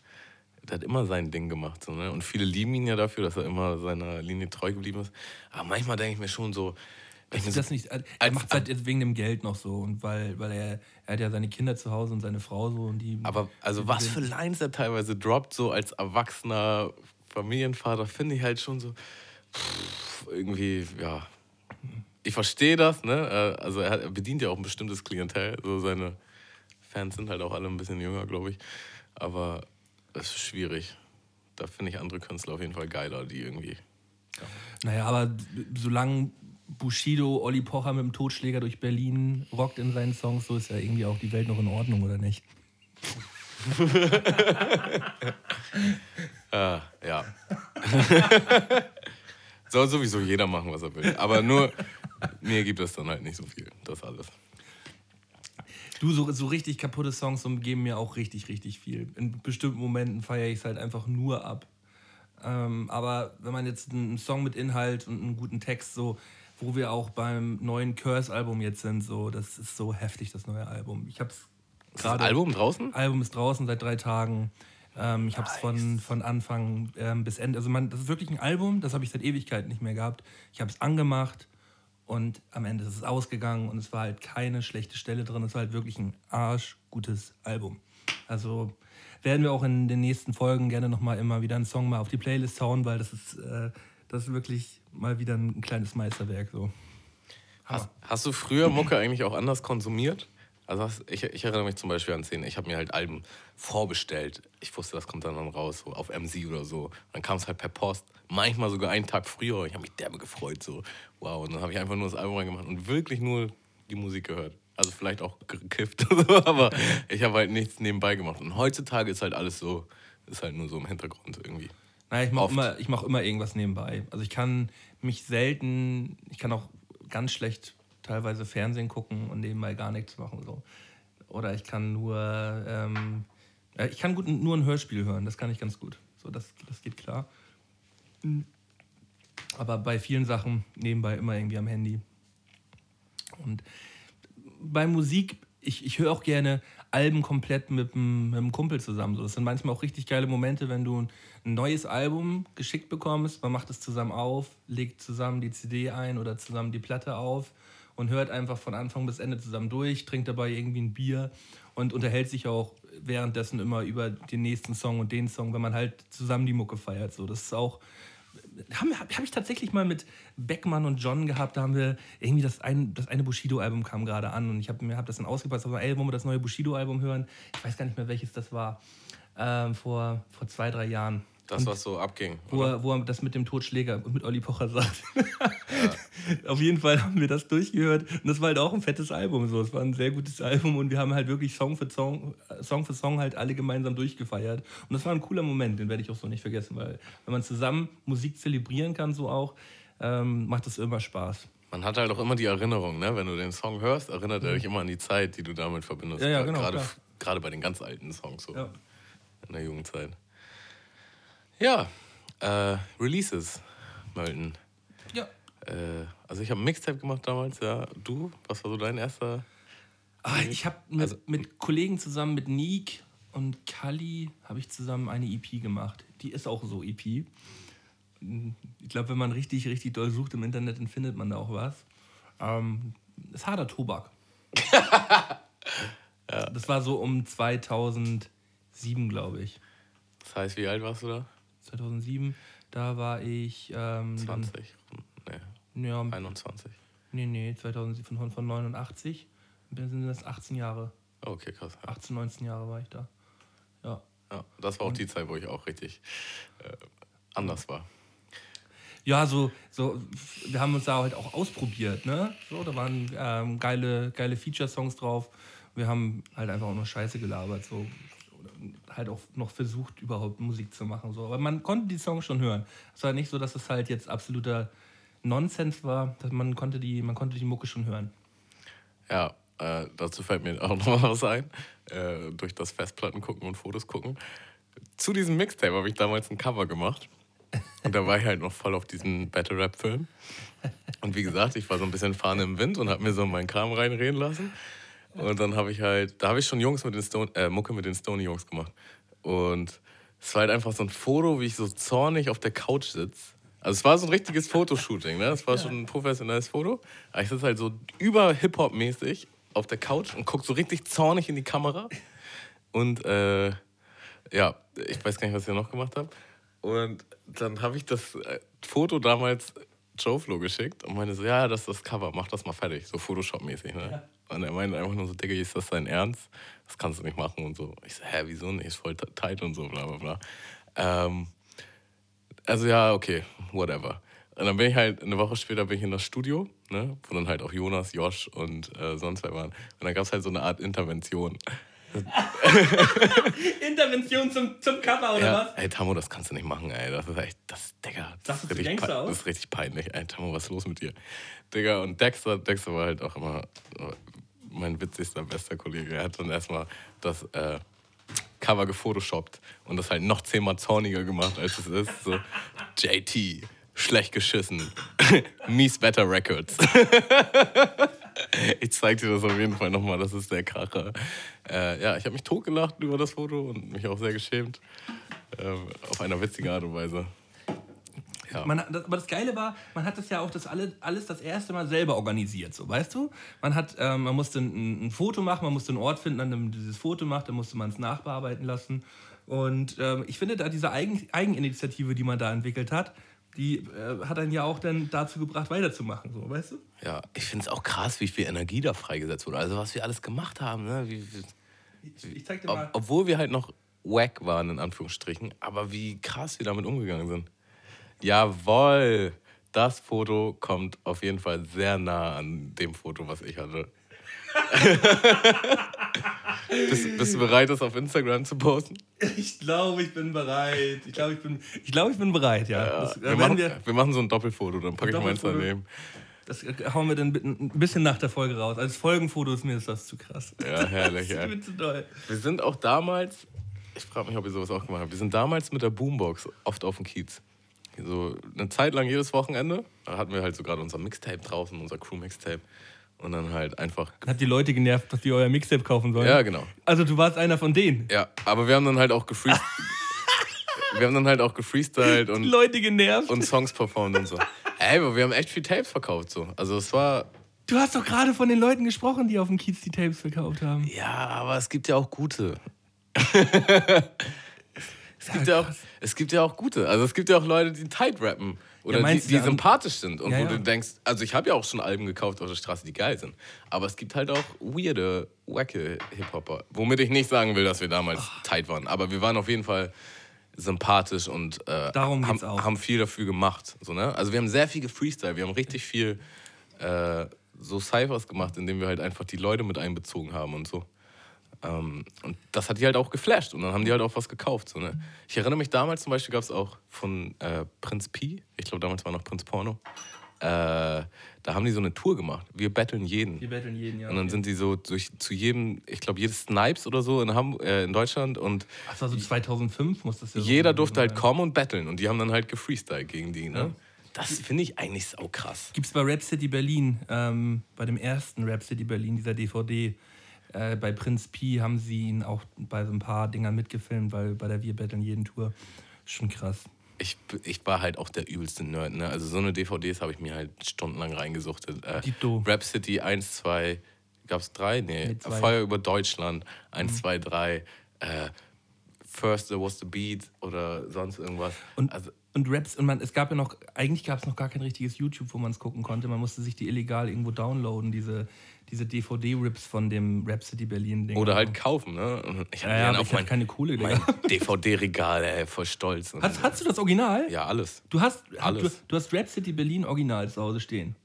der hat immer sein Ding gemacht. So, ne? Und viele lieben ihn ja dafür, dass er immer seiner Linie treu geblieben ist. Aber manchmal denke ich mir schon so, ich so das nicht, er als- macht es halt jetzt wegen dem Geld noch so und weil, weil er, er hat ja seine Kinder zu Hause und seine Frau so und die. Aber also die was für Lines er teilweise droppt, so als erwachsener Familienvater, finde ich halt schon so pff, irgendwie, ja. Ich verstehe das, ne? Äh, Also er, hat, er bedient ja auch ein bestimmtes Klientel. So seine Fans sind halt auch alle ein bisschen jünger, glaube ich. Aber es ist schwierig. Da finde ich andere Künstler auf jeden Fall geiler, die irgendwie. Naja, aber solange Bushido Olli Pocher mit dem Totschläger durch Berlin rockt in seinen Songs, so ist ja irgendwie auch die Welt noch in Ordnung, oder nicht? Äh, ja. Soll sowieso jeder machen, was er will. Aber nur mir gibt es dann halt nicht so viel. Das alles. Du, so, so richtig kaputte Songs geben mir auch richtig, richtig viel. In bestimmten Momenten feiere ich es halt einfach nur ab. Ähm, aber wenn man jetzt einen Song mit Inhalt und einen guten Text, so, wo wir auch beim neuen Curse-Album jetzt sind, so, das ist so heftig, das neue Album. Ich hab's Ist das gerade. Album draußen? Album ist draußen seit drei Tagen. Ähm, ich habe es von, von Anfang ähm, bis Ende. Also man, das ist wirklich ein Album, das habe ich seit Ewigkeiten nicht mehr gehabt. Ich habe es angemacht und am Ende ist es ausgegangen und es war halt keine schlechte Stelle drin. Es war halt wirklich ein arschgutes Album. Also werden wir auch in den nächsten Folgen gerne nochmal immer wieder einen Song mal auf die Playlist hauen, weil das ist, äh, das ist wirklich mal wieder ein kleines Meisterwerk. So. Hast, hast du früher Mucke eigentlich auch anders konsumiert? Also hast, ich, ich erinnere mich zum Beispiel an Szenen, ich habe mir halt Alben vorbestellt. Ich wusste, das kommt dann, dann raus, so auf MC oder so. Dann kam es halt per Post, manchmal sogar einen Tag früher. Ich habe mich derbe gefreut, so wow. Und dann habe ich einfach nur das Album reingemacht und wirklich nur die Musik gehört. Also vielleicht auch gekifft, aber ich habe halt nichts nebenbei gemacht. Und heutzutage ist halt alles so, ist halt nur so im Hintergrund irgendwie. Nein, ich mache immer, ich mach immer irgendwas nebenbei. Also ich kann mich selten, ich kann auch ganz schlecht teilweise Fernsehen gucken und nebenbei gar nichts machen. So. Oder ich kann nur, ähm, äh, ich kann gut nur ein Hörspiel hören, das kann ich ganz gut. So, das, das geht klar. Aber bei vielen Sachen nebenbei immer irgendwie am Handy. Und bei Musik, ich, ich höre auch gerne Alben komplett mit einem, Kumpel zusammen. So, das sind manchmal auch richtig geile Momente, wenn du ein neues Album geschickt bekommst, man macht es zusammen auf, legt zusammen die CD ein oder zusammen die Platte auf und hört einfach von Anfang bis Ende zusammen durch, trinkt dabei irgendwie ein Bier und unterhält sich auch währenddessen immer über den nächsten Song und den Song, wenn man halt zusammen die Mucke feiert. So, das ist auch habe hab ich tatsächlich mal mit Beckmann und John gehabt. Da haben wir irgendwie das, ein, das eine Bushido-Album kam gerade an und ich habe mir hab das dann ausgepasst. Aber ey, wollen wir das neue Bushido-Album hören? Ich weiß gar nicht mehr, welches das war. Ähm, vor, vor zwei, drei Jahren. Das, was so abging. Wo er, wo er das mit dem Totschläger und mit Olli Pocher sagt. Auf jeden Fall haben wir das durchgehört. Und das war halt auch ein fettes Album. So. Es war ein sehr gutes Album und wir haben halt wirklich Song für Song, äh, Song für Song halt alle gemeinsam durchgefeiert. Und das war ein cooler Moment, den werde ich auch so nicht vergessen, weil wenn man zusammen Musik zelebrieren kann, so auch, ähm, macht das immer Spaß. Man hat halt auch immer die Erinnerung, ne? Wenn du den Song hörst, erinnert er dich immer an die Zeit, die du damit verbindest. Ja, ja, genau, Gerade, gerade bei den ganz alten Songs so Ja. in der Jugendzeit. Ja, äh, Releases, Mölten. Ja. Äh, also ich habe ein Mixtape gemacht damals, ja. Du, was war so dein erster? Ah, ich habe mit, Also- mit Kollegen zusammen, mit Nick und Kali, habe ich zusammen eine EP gemacht. Die ist auch so EP. Ich glaube, wenn man richtig, richtig doll sucht im Internet, dann findet man da auch was. Ähm, ist harter Tobak. Das war so um 2007, glaube ich. Das heißt, wie alt warst du da? 2007, da war ich. Ähm, dann- 20? Nee, Ja, 21. nee, nee, 2007 von, von 89. Dann sind das 18 Jahre. Okay, krass. Ja. 18, 19 Jahre war ich da. Ja. Ja, das war auch die Zeit, wo ich auch richtig äh, anders war. Ja, so, so, wir haben uns da halt auch ausprobiert, ne? So, da waren ähm, geile, geile Feature-Songs drauf. Wir haben halt einfach auch nur Scheiße gelabert, so. Halt auch noch versucht, überhaupt Musik zu machen. So. Aber man konnte die Songs schon hören. Es war nicht so, dass es halt jetzt absoluter Nonsens war, dass man konnte die, man konnte die Mucke schon hören. Ja, äh, dazu fällt mir auch noch was ein. Äh, durch das Festplatten gucken und Fotos gucken. Zu diesem Mixtape habe ich damals ein Cover gemacht. Und da war ich halt noch voll auf diesen Battle Rap Film. Und wie gesagt, ich war so ein bisschen Fahne im Wind und habe mir so meinen Kram reinreden lassen. Und dann habe ich halt, da habe ich schon Jungs mit den Stone, äh, Mucke mit den Stony Jungs gemacht. Und es war halt einfach so ein Foto, wie ich so zornig auf der Couch sitze. Also es war so ein richtiges Fotoshooting, ne? Das war schon ein professionelles Foto. Aber ich sitze halt so über Hip-Hop-mäßig auf der Couch und gucke so richtig zornig in die Kamera. Und äh, ja, ich weiß gar nicht, was ich da noch gemacht habe. Und dann habe ich das äh, Foto damals Joe Flo geschickt und meinte so, ja, das ist das Cover, mach das mal fertig, so Photoshop-mäßig. Ne? Und er meinte einfach nur so, Digga, ist das dein Ernst? Das kannst du nicht machen und so. Ich so, hä, wieso nicht? Ist voll tight und so, bla bla bla. Ähm, also ja, okay, whatever. Und dann bin ich halt, eine Woche später bin ich in das Studio, ne, wo dann halt auch Jonas, Josh und äh, sonst wer waren. Und dann gab es halt so eine Art Intervention. Intervention zum, zum Cover, oder Ja, ey, Tamo, das kannst du nicht machen, ey. Das ist echt, das, Digga, das, du ist richtig, Gangster aus? das ist richtig peinlich. Ey, Tamo, was ist los mit dir? Digga, und Dexter, Dexter war halt auch immer äh, mein witzigster, bester Kollege. Er hat dann erstmal das äh, Cover gefotoshoppt und das halt noch zehnmal zorniger gemacht, als es ist. So, JT, schlecht geschissen. Mies Better Records. Ich zeig dir das auf jeden Fall nochmal, das ist der Kracher. Äh, ja, ich habe mich totgelacht über das Foto und mich auch sehr geschämt. Ähm, auf eine witzige Art und Weise. Ja. Man, das, aber das Geile war, man hat das ja auch das alle, alles das erste Mal selber organisiert, so weißt du? Man hat, ähm, man musste ein, ein Foto machen, man musste einen Ort finden, an dem man dieses Foto macht, dann musste man es nachbearbeiten lassen. Und ähm, ich finde, da diese Eigen Eigeninitiative, die man da entwickelt hat, die äh, hat einen ja auch dann dazu gebracht, weiterzumachen, so, weißt du? Ja, ich finde es auch krass, wie viel Energie da freigesetzt wurde. Also was wir alles gemacht haben, ne? Wie, wie, Ich, ich zeig dir ob, mal. obwohl wir halt noch wack waren, in Anführungsstrichen, aber wie krass wir damit umgegangen sind. Jawohl, das Foto kommt auf jeden Fall sehr nah an dem Foto, was ich hatte. bist, bist du bereit, das auf Instagram zu posten? Ich glaube, ich bin bereit. Ich glaube, ich bin, ich glaube, ich bin bereit, ja. das, wir, machen, wir, wir machen so ein Doppelfoto, dann packe ich Doppelfoto. daneben. das hauen wir dann ein bisschen nach der Folge raus. Als Folgenfoto ist mir das zu krass. Ja, herrlich, Das ist mir zu doll. Wir sind auch damals, ich frage mich, ob ihr sowas auch gemacht habt, wir sind damals mit der Boombox oft auf dem Kiez. So eine Zeit lang jedes Wochenende, da hatten wir halt so gerade unser Mixtape draußen, unser Crew-Mixtape. Und dann halt einfach. Hat die Leute genervt, dass die euer Mixtape kaufen sollen? Ja, genau. Also du warst einer von denen. Ja, aber wir haben dann halt auch gefreestylt. wir haben dann halt auch gefreestylt Die und, Leute genervt. und Songs performt und so. Ey, aber wir haben echt viel Tapes verkauft so. Also es war. du hast doch gerade von den Leuten gesprochen, die auf dem Kiez die Tapes verkauft haben. Ja, aber es gibt ja auch gute. es, gibt ja auch, es gibt ja auch gute. Also es gibt ja auch Leute, die tight rappen. Oder die, du die ja- sympathisch sind. Und Ja, wo ja. du denkst, also ich habe ja auch schon Alben gekauft auf der Straße, die geil sind. Aber es gibt halt auch weirde, wacke Hip-Hopper. Womit ich nicht sagen will, dass wir damals tight waren. Aber wir waren auf jeden Fall sympathisch und äh, haben, haben viel dafür gemacht. So, ne? Also wir haben sehr viel gefreestyle. Wir haben richtig viel äh, so Cyphers gemacht, indem wir halt einfach die Leute mit einbezogen haben und so. Ähm, und das hat die halt auch geflasht und dann haben die halt auch was gekauft. So, ne? Ich erinnere mich damals zum Beispiel gab es auch von äh, Prinz Pi, ich glaube damals war noch Prinz Porno, äh, da haben die so eine Tour gemacht. Wir battlen jeden. Die betteln jeden Jahr. Und dann sind die so durch, zu jedem, ich glaube, jedes Snipes oder so in, Ham äh, in Deutschland und das war so 2005, muss das ja so jeder gewesen durfte halt kommen und battlen und die haben dann halt gefreestylt gegen die. Ne? Das finde ich eigentlich sau krass. Gibt es bei Rap City Berlin, ähm, bei dem ersten Rap City Berlin, dieser DVD, äh, bei Prinz Pi haben sie ihn auch bei so ein paar Dingern mitgefilmt, weil bei der Wir Battlen jeden Tour. Schon krass. Ich, ich war halt auch der übelste Nerd. Ne? Also so eine DVDs habe ich mir halt stundenlang reingesuchtet. Äh. Rap City 1, 2, gab es drei? Nee, Nee, zwei. Feuer über Deutschland 1, 2, 3. Äh, First There Was the Beat oder sonst irgendwas. Und, also, und Raps, und man, es gab ja noch, eigentlich gab es noch gar kein richtiges YouTube, wo man es gucken konnte. Man musste sich die illegal irgendwo downloaden, diese, diese DVD-Rips von dem Rap City Berlin-Ding. oder halt kaufen. Ne? Ich Ja, habe ja, dann aber auf ich hatte mein, keine Kohle, mein Digga. DVD-Regal, ey, voll stolz. Hast, hast du das Original? ja, alles. Du hast, Alles. Du, du hast Rap City Berlin Original zu Hause stehen.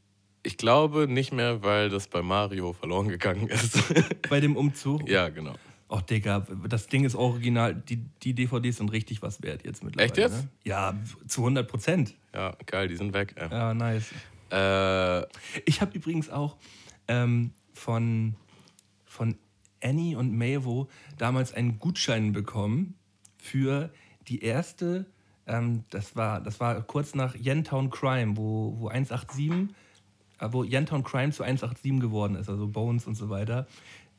Ich glaube nicht mehr, weil das bei Mario verloren gegangen ist. Bei dem Umzug. ja, genau. Oh, Digga, das Ding ist original. Die, die DVDs sind richtig was wert jetzt mittlerweile. Echt jetzt? Ne? Ja, zu 100 Prozent. Ja, geil, die sind weg. Ey. Ja, nice. Äh, Ich habe übrigens auch ähm, von, von Annie und Mavo damals einen Gutschein bekommen für die erste, ähm, das, war, das war kurz nach Yentown Crime, wo, wo 187, äh, wo Yentown Crime zu 187 geworden ist, also Bones und so weiter.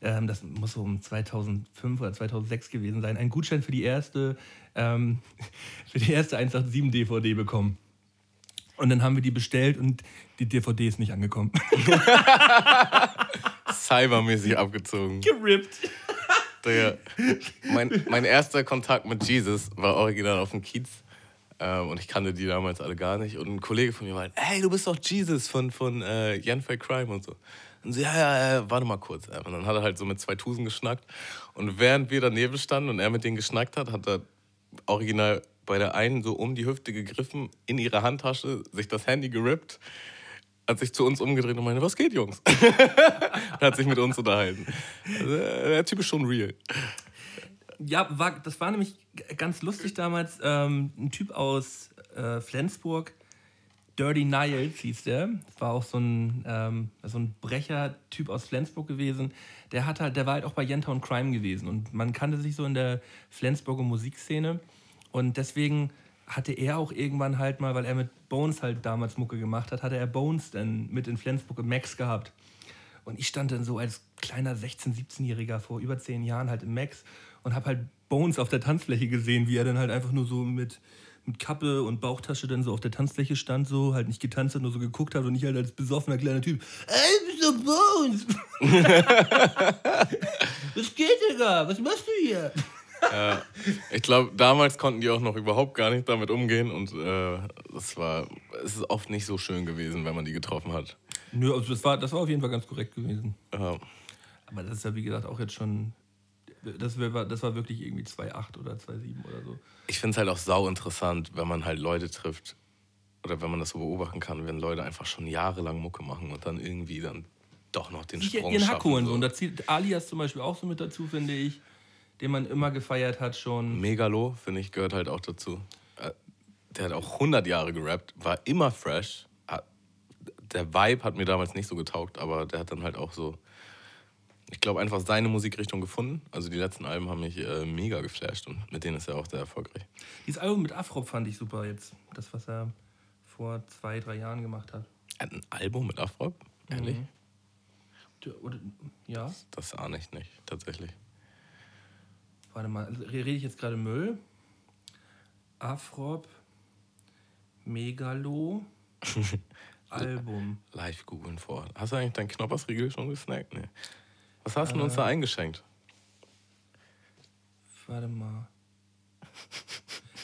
Ähm, das muss so um 2005 oder 2006 gewesen sein. Ein Gutschein für die erste, ähm, für die erste 187 DVD bekommen. Und dann haben wir die bestellt und die DVD ist nicht angekommen. cybermäßig abgezogen. Gerippt. Digga, mein, mein erster Kontakt mit Jesus war original auf dem Kiez. Ähm, und ich kannte die damals alle gar nicht. Und ein Kollege von mir meinte, hey, du bist doch Jesus von, von äh, Yanfei Crime und so. Und so, ja, ja, ja, warte mal kurz. Und dann hat er halt so mit zwei Tusen geschnackt. Und während wir daneben standen und er mit denen geschnackt hat, hat er original bei der einen so um die Hüfte gegriffen, in ihre Handtasche, sich das Handy gerippt, hat sich zu uns umgedreht und meinte, was geht, Jungs? und hat sich mit uns unterhalten. Also, äh, der Typ ist schon real. Ja, war, das war nämlich ganz lustig damals. Ähm, ein Typ aus äh, Flensburg, Dirty Niles hieß der. Das war auch so ein, ähm, so ein Brecher-Typ aus Flensburg gewesen. Der, hat halt, der war halt auch bei Yentown Crime gewesen. Und man kannte sich so in der Flensburger Musikszene. Und deswegen hatte er auch irgendwann halt mal, weil er mit Bones halt damals Mucke gemacht hat, hatte er Bones dann mit in Flensburg im Max gehabt. Und ich stand dann so als kleiner 16-, 17-Jähriger vor über zehn Jahren halt im Max und habe halt Bones auf der Tanzfläche gesehen, wie er dann halt einfach nur so mit, mit Kappe und Bauchtasche dann so auf der Tanzfläche stand, so halt nicht getanzt hat, nur so geguckt hat und ich halt als besoffener kleiner Typ, ey, du Bones? Was geht, Digga? Was machst du hier? Ja, ich glaube, damals konnten die auch noch überhaupt gar nicht damit umgehen und äh, das war, es ist oft nicht so schön gewesen, wenn man die getroffen hat. Nö, also das war, das war auf jeden Fall ganz korrekt gewesen. Ja. Aber das ist ja, wie gesagt, auch jetzt schon. Das war, das war wirklich irgendwie 2,8 oder 2,7 oder so. Ich finde es halt auch sau interessant, wenn man halt Leute trifft oder wenn man das so beobachten kann, wenn Leute einfach schon jahrelang Mucke machen und dann irgendwie dann doch noch den Sprung ihren Hack holen. So. Und da zählt Alias zum Beispiel auch so mit dazu, finde ich. Den man immer gefeiert hat schon. Megalo, finde ich, gehört halt auch dazu. Äh, Der hat auch 100 Jahre gerappt, war immer fresh. Hat- Der Vibe hat mir damals nicht so getaugt, aber der hat dann halt auch so, ich glaube, einfach seine Musikrichtung gefunden. Also die letzten Alben haben mich äh, mega geflasht und mit denen ist er auch sehr erfolgreich. Dieses Album mit Afro fand ich super jetzt. Das, was er vor zwei, drei Jahren gemacht hat. Er hat ein Album mit Afro? Ehrlich? Der- Oder, ja, Das ahne ich nicht, tatsächlich. warte mal. also Rede ich jetzt gerade Müll? Afrop, Megalo, Album. Live googeln vor. Hast du eigentlich deinen Knoppersriegel schon gesnackt? Nee. Was hast du Äh. uns da eingeschenkt? Warte mal.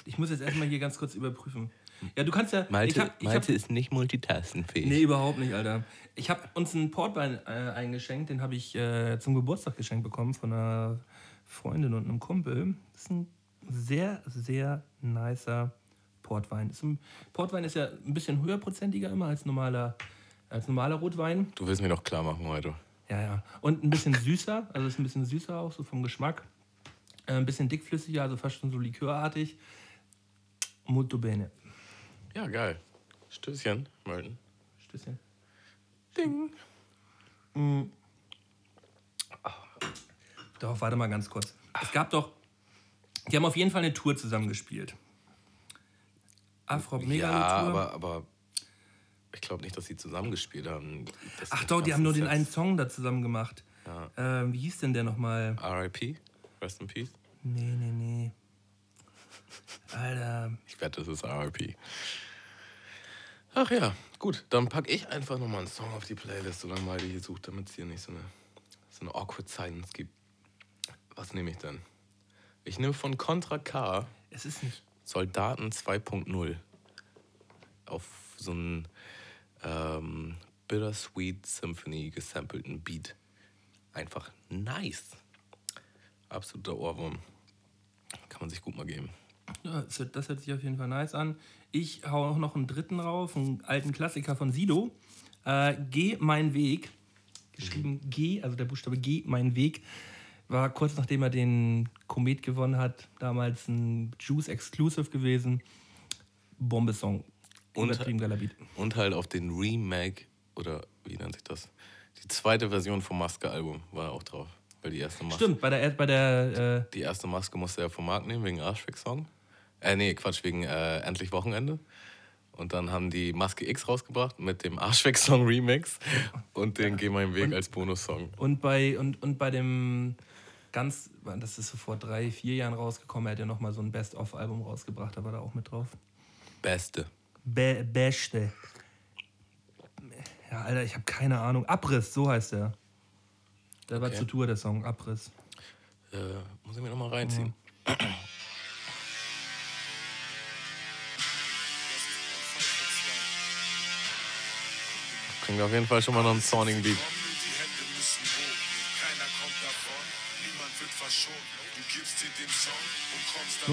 Ich muss jetzt erstmal hier ganz kurz überprüfen. Ja, du kannst ja. ich hab, ich hab, ist nicht multitaskenfähig. nee, überhaupt nicht, Alter. Ich habe uns einen Portwein äh, eingeschenkt, den habe ich äh, zum Geburtstag geschenkt bekommen von einer Freundin und einem Kumpel. Das ist ein sehr, sehr nicer Portwein. Ist ein, Portwein ist ja ein bisschen höherprozentiger immer als normaler, als normaler Rotwein. Du willst mir doch klar machen heute. Ja, ja. Und ein bisschen süßer, also ist ein bisschen süßer auch, so vom Geschmack. Äh, ein bisschen dickflüssiger, also fast schon so likörartig. Molto bene. Ja, geil. Stößchen, Melton. Stößchen. Ding. Doch, warte mal ganz kurz. Es gab doch, die haben auf jeden Fall eine Tour zusammengespielt. Afro Ja, Megalo Tour. aber, aber ich glaube nicht, dass sie zusammengespielt haben. Das- Ach doch, die haben nur den einen Song da zusammen gemacht. Ähm, wie hieß denn der nochmal? R.I.P. Rest in Peace. Nee, nee, nee. Alter. Ich wette, das ist R.I.P. Ach ja, gut. Dann packe ich einfach nochmal einen Song auf die Playlist, solange mal die hier sucht, damit es hier nicht so eine, so eine awkward Silence gibt. Was nehme ich denn? Ich nehme von Contra K Es ist nicht. Soldaten 2.0 auf so einen ähm, Bittersweet Symphony gesampelten Beat. Einfach nice. Absoluter Ohrwurm. Kann man sich gut mal geben. Ja, das hört, sich auf jeden Fall nice an. Ich hau auch noch einen dritten rauf, einen alten Klassiker von Sido. Äh, Geh mein Weg. Geschrieben G, also der Buchstabe G, mein Weg. War kurz nachdem er den Komet gewonnen hat, damals ein Juice Exclusive gewesen. Bombe-Song. Und-. Und halt auf den Remake, oder wie nennt sich das? Die zweite Version vom Maske-Album war auch drauf. Weil die erste Maske, Stimmt, bei der, bei der die erste Maske musste er vom Markt nehmen wegen Arschfick-Song. Äh, nee, Quatsch, wegen äh, Endlich Wochenende. Und dann haben die Maske X rausgebracht mit dem Arschfick-Song Remix und den Geh meinen Weg als Bonussong. äh, und bei, und, und bei dem ganz, das ist so vor drei, vier Jahren rausgekommen, er hat ja nochmal so ein Best-of-Album rausgebracht, da war da auch mit drauf. Beste. Be Beste. Ja, Alter, ich habe keine Ahnung. Abriss, so heißt der. Der war Okay. zur Tour, der Song. Abriss. Äh, muss ich mir nochmal reinziehen. Klingt auf jeden Fall schon mal noch einen zornigen Beat. Die Hände müssen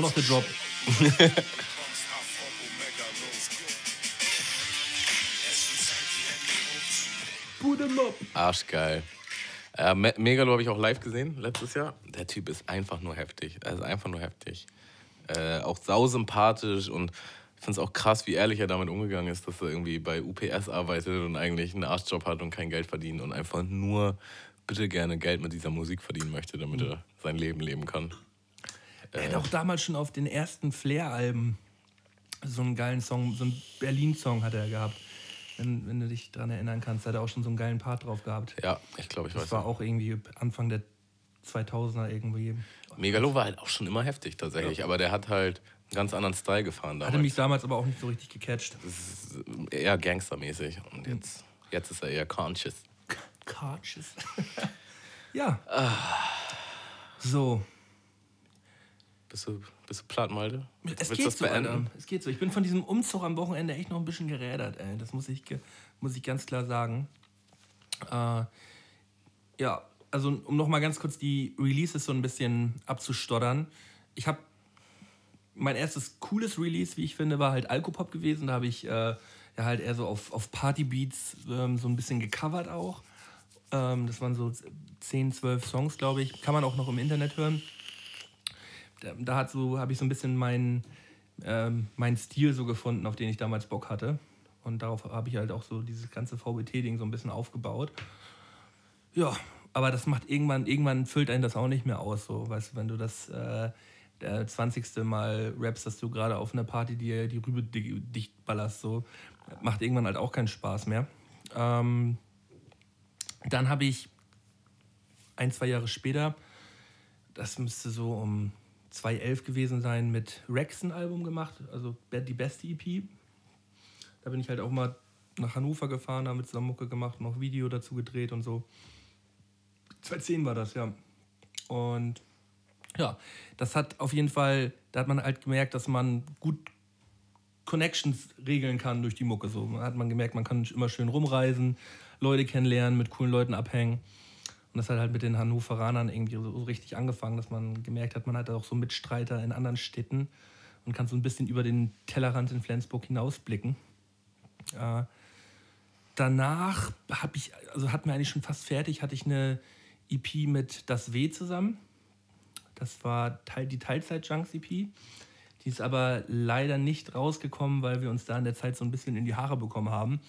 hoch, Arschgeil. Äh, Me Megalo habe ich auch live gesehen letztes Jahr. Der Typ ist einfach nur heftig. Er ist einfach nur heftig. Äh, auch sausympathisch und ich finde es auch krass, wie ehrlich er damit umgegangen ist, dass er irgendwie bei UPS arbeitet und eigentlich einen Arschjob hat und kein Geld verdient und einfach nur bitte gerne Geld mit dieser Musik verdienen möchte, damit er sein Leben leben kann. Er hat auch damals schon auf den ersten Flair-Alben so einen geilen Song, so einen Berlin-Song hat er gehabt. Wenn, wenn du dich daran erinnern kannst, hat er auch schon so einen geilen Part drauf gehabt. Ja, ich glaube, ich weiß. Das war ja. auch irgendwie Anfang der 2000er irgendwie. Megalo war halt auch schon immer heftig tatsächlich, aber der hat halt einen ganz anderen Style gefahren Hatte damals. mich damals aber auch nicht so richtig gecatcht. Das eher gangstermäßig und jetzt, jetzt ist er eher conscious. Carches. ja. So. Bist du, bist du platt, Malte? Es Willst geht so, beenden? Alter. Es geht so. Ich bin von diesem Umzug am Wochenende echt noch ein bisschen gerädert, ey. Das muss ich, muss ich ganz klar sagen. Äh, ja, also um noch mal ganz kurz die Releases so ein bisschen abzustottern. Ich habe mein erstes cooles Release, wie ich finde, war halt Alkopop gewesen. Da habe ich äh, ja halt eher so auf, auf Partybeats ähm, so ein bisschen gecovert auch. Ähm, das waren so 10, 12 Songs, glaube ich. Kann man auch noch im Internet hören. Da, da hat so, habe ich so ein bisschen meinen ähm, meinen Stil so gefunden, auf den ich damals Bock hatte. Und darauf habe ich halt auch so dieses ganze VBT-Ding so ein bisschen aufgebaut. Ja, aber das macht irgendwann, irgendwann füllt einen das auch nicht mehr aus. So, weißt du, wenn du das äh, der 20. Mal rappst, dass du gerade auf einer Party dir die Rübe di- dicht ballerst, so, macht irgendwann halt auch keinen Spaß mehr. Ähm, dann habe ich ein, zwei Jahre später, das müsste so um 2011 gewesen sein, mit Rex ein Album gemacht, also die beste EP. Da bin ich halt auch mal nach Hannover gefahren, haben mit zusammen Mucke gemacht, noch Video dazu gedreht und so. 2010 war das, ja. Und ja, das hat auf jeden Fall, da hat man halt gemerkt, dass man gut Connections regeln kann durch die Mucke. So hat man gemerkt, man kann immer schön rumreisen, Leute kennenlernen, mit coolen Leuten abhängen. Und das hat halt mit den Hannoveranern irgendwie so, richtig angefangen, dass man gemerkt hat, man hat auch so Mitstreiter in anderen Städten und kann so ein bisschen über den Tellerrand in Flensburg hinausblicken. Äh, danach habe ich, also hatten wir eigentlich schon fast fertig, hatte ich eine EP mit Das W zusammen. Das war Teil, die Teilzeit-Junks-EP. Die ist aber leider nicht rausgekommen, weil wir uns da in der Zeit so ein bisschen in die Haare bekommen haben.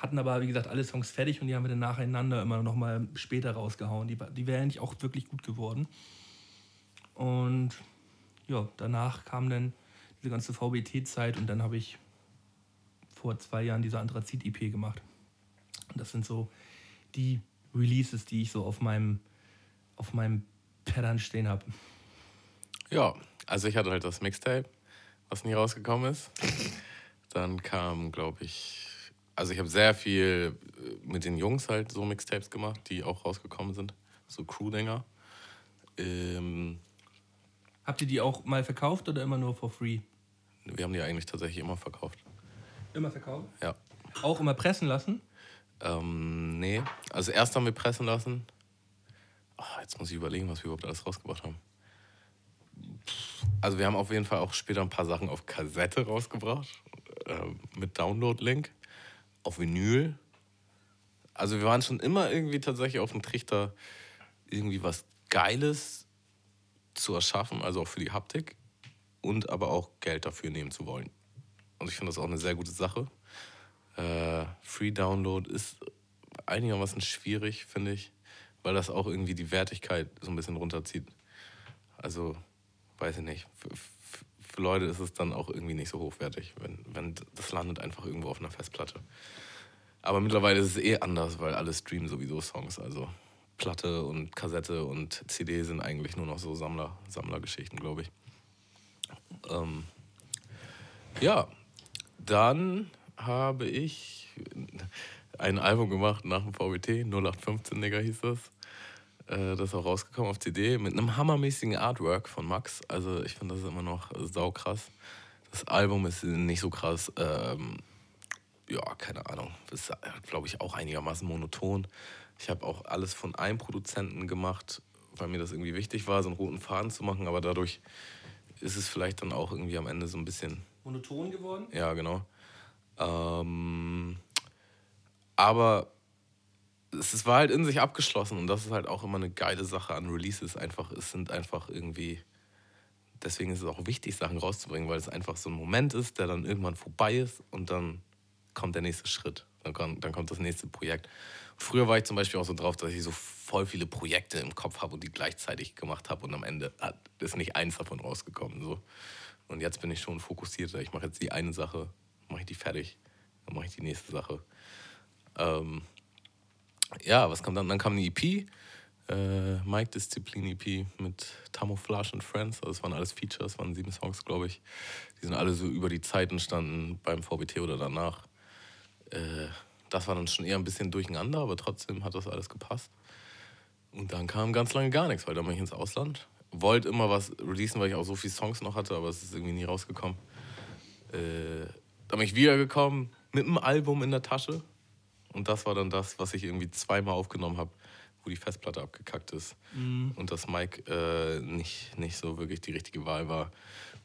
Hatten aber, wie gesagt, alle Songs fertig und die haben wir dann nacheinander immer noch mal später rausgehauen. Die, die wäre eigentlich auch wirklich gut geworden. Und ja, danach kam dann diese ganze VBT-Zeit und dann habe ich vor zwei Jahren diese Anthrazit-EP gemacht. Und das sind so die Releases, die ich so auf meinem, auf meinem Pattern stehen habe. Ja, also ich hatte halt das Mixtape, was nie rausgekommen ist. Dann kam, glaube ich, also ich habe sehr viel äh, mit den Jungs halt so Mixtapes gemacht, die auch rausgekommen sind. So Crew-Dinger. Ähm, Habt ihr die auch mal verkauft oder immer nur for free? wir haben die eigentlich tatsächlich immer verkauft. Immer verkauft? Ja. Auch immer pressen lassen? Ähm, nee. Also erst haben wir pressen lassen. Ah, jetzt muss ich überlegen, was wir überhaupt alles rausgebracht haben. Also wir haben auf jeden Fall auch später ein paar Sachen auf Kassette rausgebracht. Äh, mit Download-Link. Auf Vinyl. Also wir waren schon immer irgendwie tatsächlich auf dem Trichter, irgendwie was Geiles zu erschaffen, also auch für die Haptik. Und aber auch Geld dafür nehmen zu wollen. Und ich finde das auch eine sehr gute Sache. Äh, Free Download ist einigermaßen schwierig, finde ich, weil das auch irgendwie die Wertigkeit so ein bisschen runterzieht. Also, weiß ich nicht. Für, Leute ist es dann auch irgendwie nicht so hochwertig, wenn, wenn das landet einfach irgendwo auf einer Festplatte. Aber mittlerweile ist es eh anders, weil alle streamen sowieso Songs. Also Platte und Kassette und CD sind eigentlich nur noch so Sammler, Sammlergeschichten, glaube ich. Ähm, ja, dann habe ich ein Album gemacht nach dem VBT, 0815 Digga hieß das. Äh, Das ist auch rausgekommen auf CD mit einem hammermäßigen Artwork von Max. Also ich finde das immer noch saukrass. Das Album ist nicht so krass. Ähm, ja, keine Ahnung. Das ist, glaube ich, auch einigermaßen monoton. Ich habe auch alles von einem Produzenten gemacht, weil mir das irgendwie wichtig war, so einen roten Faden zu machen. Aber dadurch ist es vielleicht dann auch irgendwie am Ende so ein bisschen Monoton geworden? ja, genau. Ähm, aber es, war halt in sich abgeschlossen und das ist halt auch immer eine geile Sache an Releases. Einfach, es sind einfach irgendwie. Deswegen ist es auch wichtig, Sachen rauszubringen, weil es einfach so ein Moment ist, der dann irgendwann vorbei ist und dann kommt der nächste Schritt. Dann kommt, dann kommt das nächste Projekt. Früher war ich zum Beispiel auch so drauf, dass ich so voll viele Projekte im Kopf habe und die gleichzeitig gemacht habe und am Ende ist nicht eins davon rausgekommen. So. Und jetzt bin ich schon fokussierter. Ich mache jetzt die eine Sache, mache ich die fertig, dann mache ich die nächste Sache. Ähm, ja, was kam dann? Dann kam eine EP, äh, Mike Disziplin EP mit Camouflage and Friends. Also es waren alles Features, waren sieben Songs, glaube ich. Die sind alle so über die Zeit entstanden, beim VBT oder danach. Äh, das war dann schon eher ein bisschen durcheinander, aber trotzdem hat das alles gepasst. Und dann kam ganz lange gar nichts, weil dann bin ich ins Ausland. wollte immer was releasen, weil ich auch so viele Songs noch hatte, aber es ist irgendwie nie rausgekommen. Äh, dann bin ich wiedergekommen mit einem Album in der Tasche. Und das war dann das, was ich irgendwie zweimal aufgenommen habe, wo die Festplatte abgekackt ist. Und dass Mike äh, nicht, nicht so wirklich die richtige Wahl war.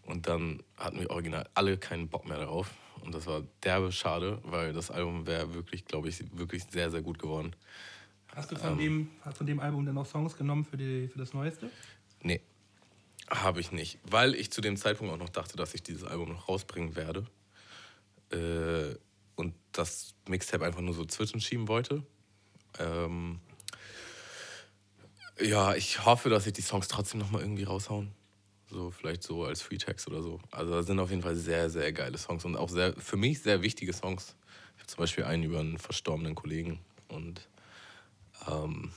Und dann hatten wir original alle keinen Bock mehr darauf. Und das war derbe schade, weil das Album wäre wirklich, glaube ich, wirklich sehr, sehr gut geworden. Hast du von, dem, hast von dem Album dann noch Songs genommen für, die, für das Neueste? Nee, habe ich nicht. Weil ich zu dem Zeitpunkt auch noch dachte, dass ich dieses Album noch rausbringen werde. Äh, das Mixtape einfach nur so zwischenschieben wollte. Ähm, ja, ich hoffe, dass ich die Songs trotzdem noch mal irgendwie raushauen. So, vielleicht so als Free-Text oder so. Also, da sind auf jeden Fall sehr, sehr geile Songs und auch sehr, für mich sehr wichtige Songs. Ich habe zum Beispiel einen über einen verstorbenen Kollegen und ähm,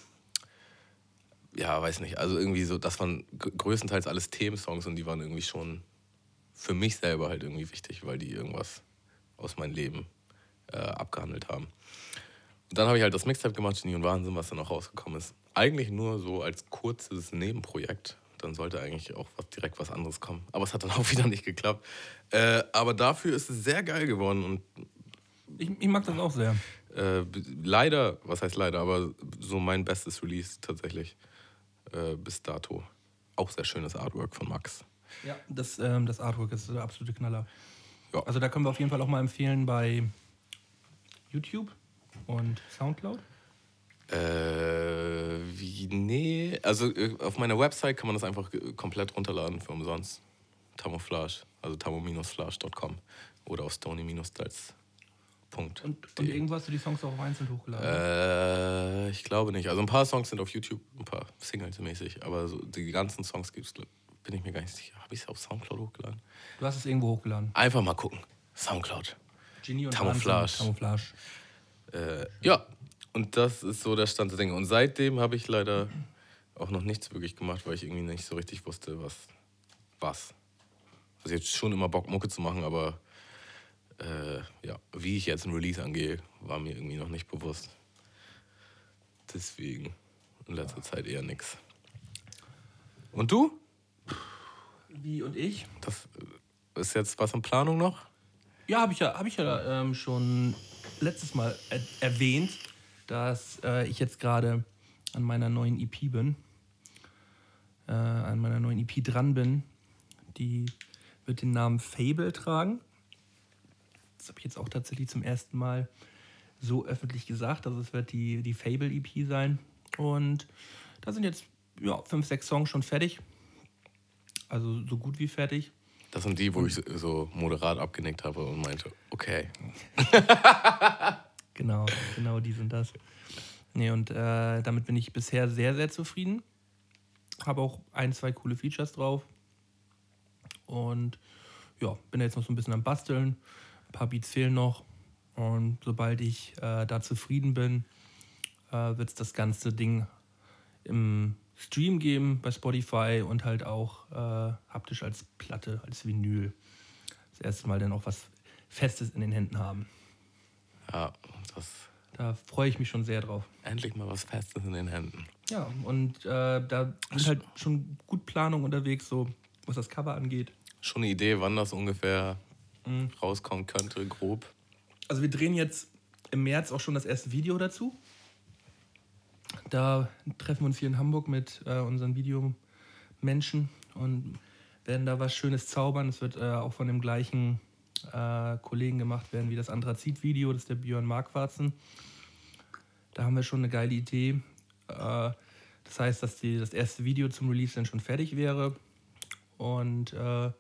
ja, weiß nicht. Also irgendwie so, das waren gr- größtenteils alles Themensongs und die waren irgendwie schon für mich selber halt irgendwie wichtig, weil die irgendwas aus meinem Leben äh, abgehandelt haben. Und dann habe ich halt das Mixtape gemacht, Genie und Wahnsinn, was dann auch rausgekommen ist. Eigentlich nur so als kurzes Nebenprojekt. Dann sollte eigentlich auch was, direkt was anderes kommen. Aber es hat dann auch wieder nicht geklappt. Äh, aber dafür ist es sehr geil geworden und Ich, ich mag das auch sehr. äh, leider, was heißt leider, aber so mein bestes Release tatsächlich äh, bis dato. Auch sehr schönes Artwork von Max. Ja, das, ähm, das Artwork ist der absolute Knaller. Ja. Also da können wir auf jeden Fall auch mal empfehlen bei YouTube und Soundcloud. Äh, wie, nee, also äh, auf meiner Website kann man das einfach komplett runterladen für umsonst. Tamouflage, also tamo-flage.com oder auf stony-styles. Punkt. Und, und irgendwo hast du die Songs auch einzeln hochgeladen. Äh, ich glaube nicht. Also ein paar Songs sind auf YouTube, ein paar Singles mäßig, aber so die ganzen Songs gibt's, bin ich mir gar nicht sicher. Habe ich es auf Soundcloud hochgeladen? Du hast es irgendwo hochgeladen. Einfach mal gucken. Soundcloud. Genie und Camouflage. Camouflage. Äh, ja, und das ist so der Stand der Dinge. Und seitdem habe ich leider auch noch nichts wirklich gemacht, weil ich irgendwie nicht so richtig wusste, was. was. Also jetzt schon immer Bock, Mucke zu machen, aber äh, ja, wie ich jetzt ein Release angehe, war mir irgendwie noch nicht bewusst. Deswegen in letzter Zeit eher nix. Und du? Wie und ich? Das äh, ist jetzt was in Planung noch? Ja, habe ich ja, hab ich ja ähm, schon letztes Mal er erwähnt, dass äh, ich jetzt gerade an meiner neuen EP bin. Äh, an meiner neuen EP dran bin. Die wird den Namen Fable tragen. Das habe ich jetzt auch tatsächlich zum ersten Mal so öffentlich gesagt. Also es wird die, die Fable EP sein. Und da sind jetzt ja, fünf, sechs Songs schon fertig. Also so gut wie fertig. Das sind die, wo ich so moderat abgenickt habe und meinte, okay. Genau, genau, die sind das. Nee, und äh, damit bin ich bisher sehr, sehr zufrieden. Habe auch ein, zwei coole Features drauf. Und ja, bin jetzt noch so ein bisschen am Basteln. Ein paar Beats fehlen noch. Und sobald ich äh, da zufrieden bin, äh, wird es das ganze Ding im Stream geben bei Spotify und halt auch äh, haptisch als Platte, als Vinyl. Das erste Mal dann auch was Festes in den Händen haben. Ja, das Da freue ich mich schon sehr drauf. endlich mal was Festes in den Händen. Ja, und äh, da sind halt schon gut Planung unterwegs, so was das Cover angeht. Schon eine Idee, wann das ungefähr rauskommen könnte, grob. Also wir drehen jetzt im März auch schon das erste Video dazu. Da treffen wir uns hier in Hamburg mit äh, unseren Videomenschen und werden da was Schönes zaubern. Es wird äh, auch von dem gleichen äh, Kollegen gemacht werden wie das Anthrazit-Video, das ist der Björn Markwarzen. Da haben wir schon eine geile Idee. Äh, das heißt, dass die, das erste Video zum Release dann schon fertig wäre. Und äh,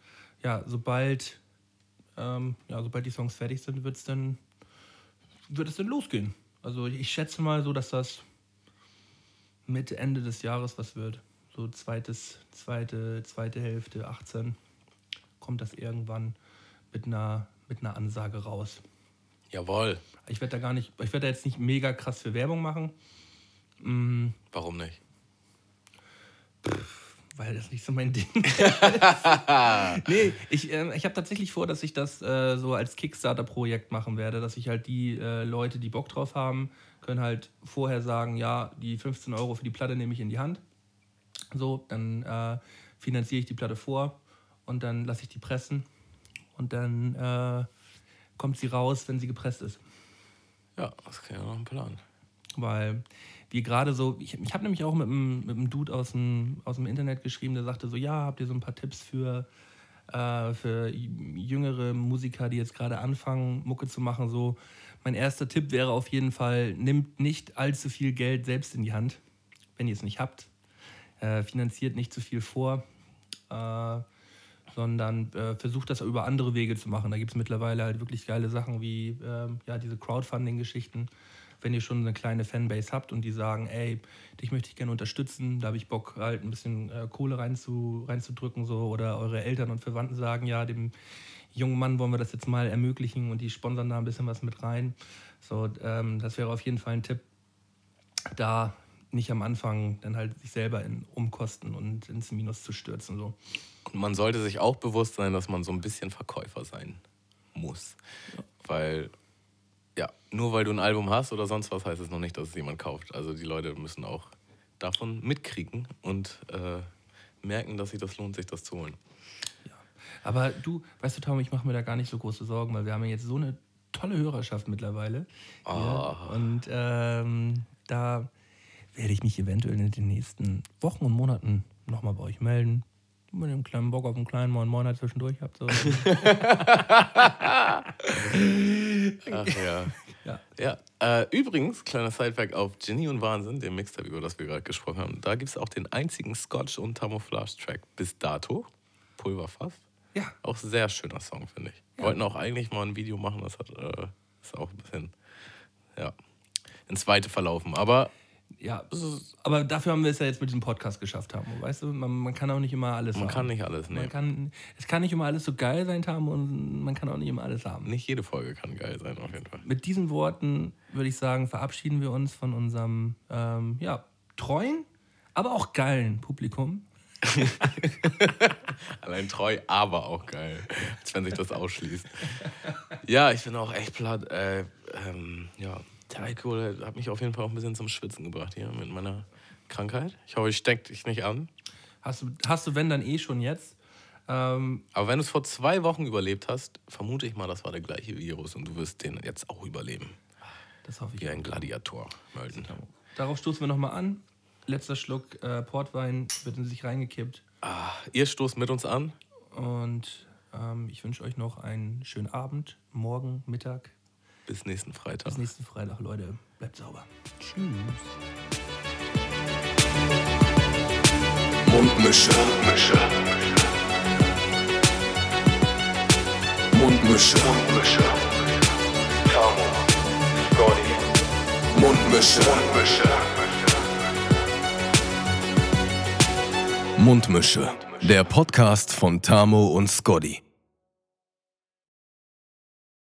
ja, sobald, ähm, ja, sobald die Songs fertig sind, wird's dann, wird es dann losgehen. Also ich schätze mal so, dass das Mitte, Ende des Jahres was wird. So zweites, zweite, zweite Hälfte, 18, kommt das irgendwann mit einer, mit einer Ansage raus. Jawohl. Ich werde da gar nicht, ich werde da jetzt nicht mega krass für Werbung machen, Warum nicht? weil das nicht so mein Ding ist. nee, ich, ähm, ich habe tatsächlich vor, dass ich das äh, so als Kickstarter-Projekt machen werde, dass ich halt die äh, Leute, die Bock drauf haben, können halt vorher sagen, ja, die 15 Euro für die Platte nehme ich in die Hand. So, dann äh, finanziere ich die Platte vor und dann lasse ich die pressen und dann äh, kommt sie raus, wenn sie gepresst ist. Ja, das kann ja noch ein Plan. Weil wir gerade so, ich, ich habe nämlich auch mit einem, mit einem Dude aus dem, aus dem Internet geschrieben, der sagte so, ja, habt ihr so ein paar Tipps für, äh, für jüngere Musiker, die jetzt gerade anfangen, Mucke zu machen, so. Mein erster Tipp wäre auf jeden Fall, nimmt nicht allzu viel Geld selbst in die Hand, wenn ihr es nicht habt. Äh, finanziert nicht zu viel vor, äh, sondern äh, versucht das über andere Wege zu machen. Da gibt es mittlerweile halt wirklich geile Sachen wie ähm, ja, diese Crowdfunding-Geschichten. Wenn ihr schon eine kleine Fanbase habt und die sagen, ey, dich möchte ich gerne unterstützen, da habe ich Bock, halt ein bisschen äh, Kohle reinzu, reinzudrücken, so, oder eure Eltern und Verwandten sagen, ja, dem jungen Mann wollen wir das jetzt mal ermöglichen und die sponsern da ein bisschen was mit rein. So, ähm, das wäre auf jeden Fall ein Tipp, da nicht am Anfang dann halt sich selber in Umkosten und ins Minus zu stürzen. So. Und man sollte sich auch bewusst sein, dass man so ein bisschen Verkäufer sein muss. Weil, ja, nur weil du ein Album hast oder sonst was, heißt es noch nicht, dass es jemand kauft. Also die Leute müssen auch davon mitkriegen und äh, merken, dass sich das lohnt, sich das zu holen. Aber du, weißt du, Tom, ich mache mir da gar nicht so große Sorgen, weil wir haben ja jetzt so eine tolle Hörerschaft mittlerweile. Ah. Und ähm, da werde ich mich eventuell in den nächsten Wochen und Monaten nochmal bei euch melden. Wenn ihr einen kleinen Bock auf einen kleinen Moin Moin zwischendurch habt. So. Ach ja. ja. Ja, äh, übrigens, kleiner Sidefact auf Ginny und Wahnsinn, dem Mixtape, über das wir gerade gesprochen haben. Da gibt es auch den einzigen Scotch- und Camouflage-Track bis dato. Pulverfass. ja, Auch sehr schöner Song, finde ich. Wir wollten auch eigentlich mal ein Video machen, das hat, äh, ist auch ein bisschen, ja, ins Weite verlaufen. Aber ja. Aber dafür haben wir es ja jetzt mit diesem Podcast geschafft haben. Weißt du, man, man kann auch nicht immer alles man haben. kann nicht alles Man kann, es kann nicht immer alles so geil sein, Tam, und man kann auch nicht immer alles haben. Nicht jede Folge kann geil sein, auf jeden Fall. Mit diesen Worten würde ich sagen, verabschieden wir uns von unserem ähm, ja, treuen, aber auch geilen Publikum. Allein treu, aber auch geil. Als wenn sich das ausschließt. Ja, ich bin auch echt platt. Äh, ähm, ja, der Alkohol hat mich auf jeden Fall auch ein bisschen zum Schwitzen gebracht hier mit meiner Krankheit. Ich hoffe, ich steck dich nicht an. Hast du, hast du wenn dann eh schon jetzt? Ähm, Aber wenn du es vor zwei Wochen überlebt hast, vermute ich mal, das war der gleiche Virus und du wirst den jetzt auch überleben. das hoffe ich. Wie ein Gladiator, Mölden. Darauf stoßen wir nochmal an. Letzter Schluck äh, Portwein wird in sich reingekippt. Ah, ihr stoßt mit uns an. Und ähm, ich wünsche euch noch einen schönen Abend, morgen, Mittag. Bis nächsten Freitag. Bis nächsten Freitag, Leute. Bleibt sauber. Tschüss. Mundmische. Mundmische. Mundmische. Mundmische. Tamo. Scotty. Mundmische. Mundmische. Mundmische. Der Podcast von Tamo und Scotty.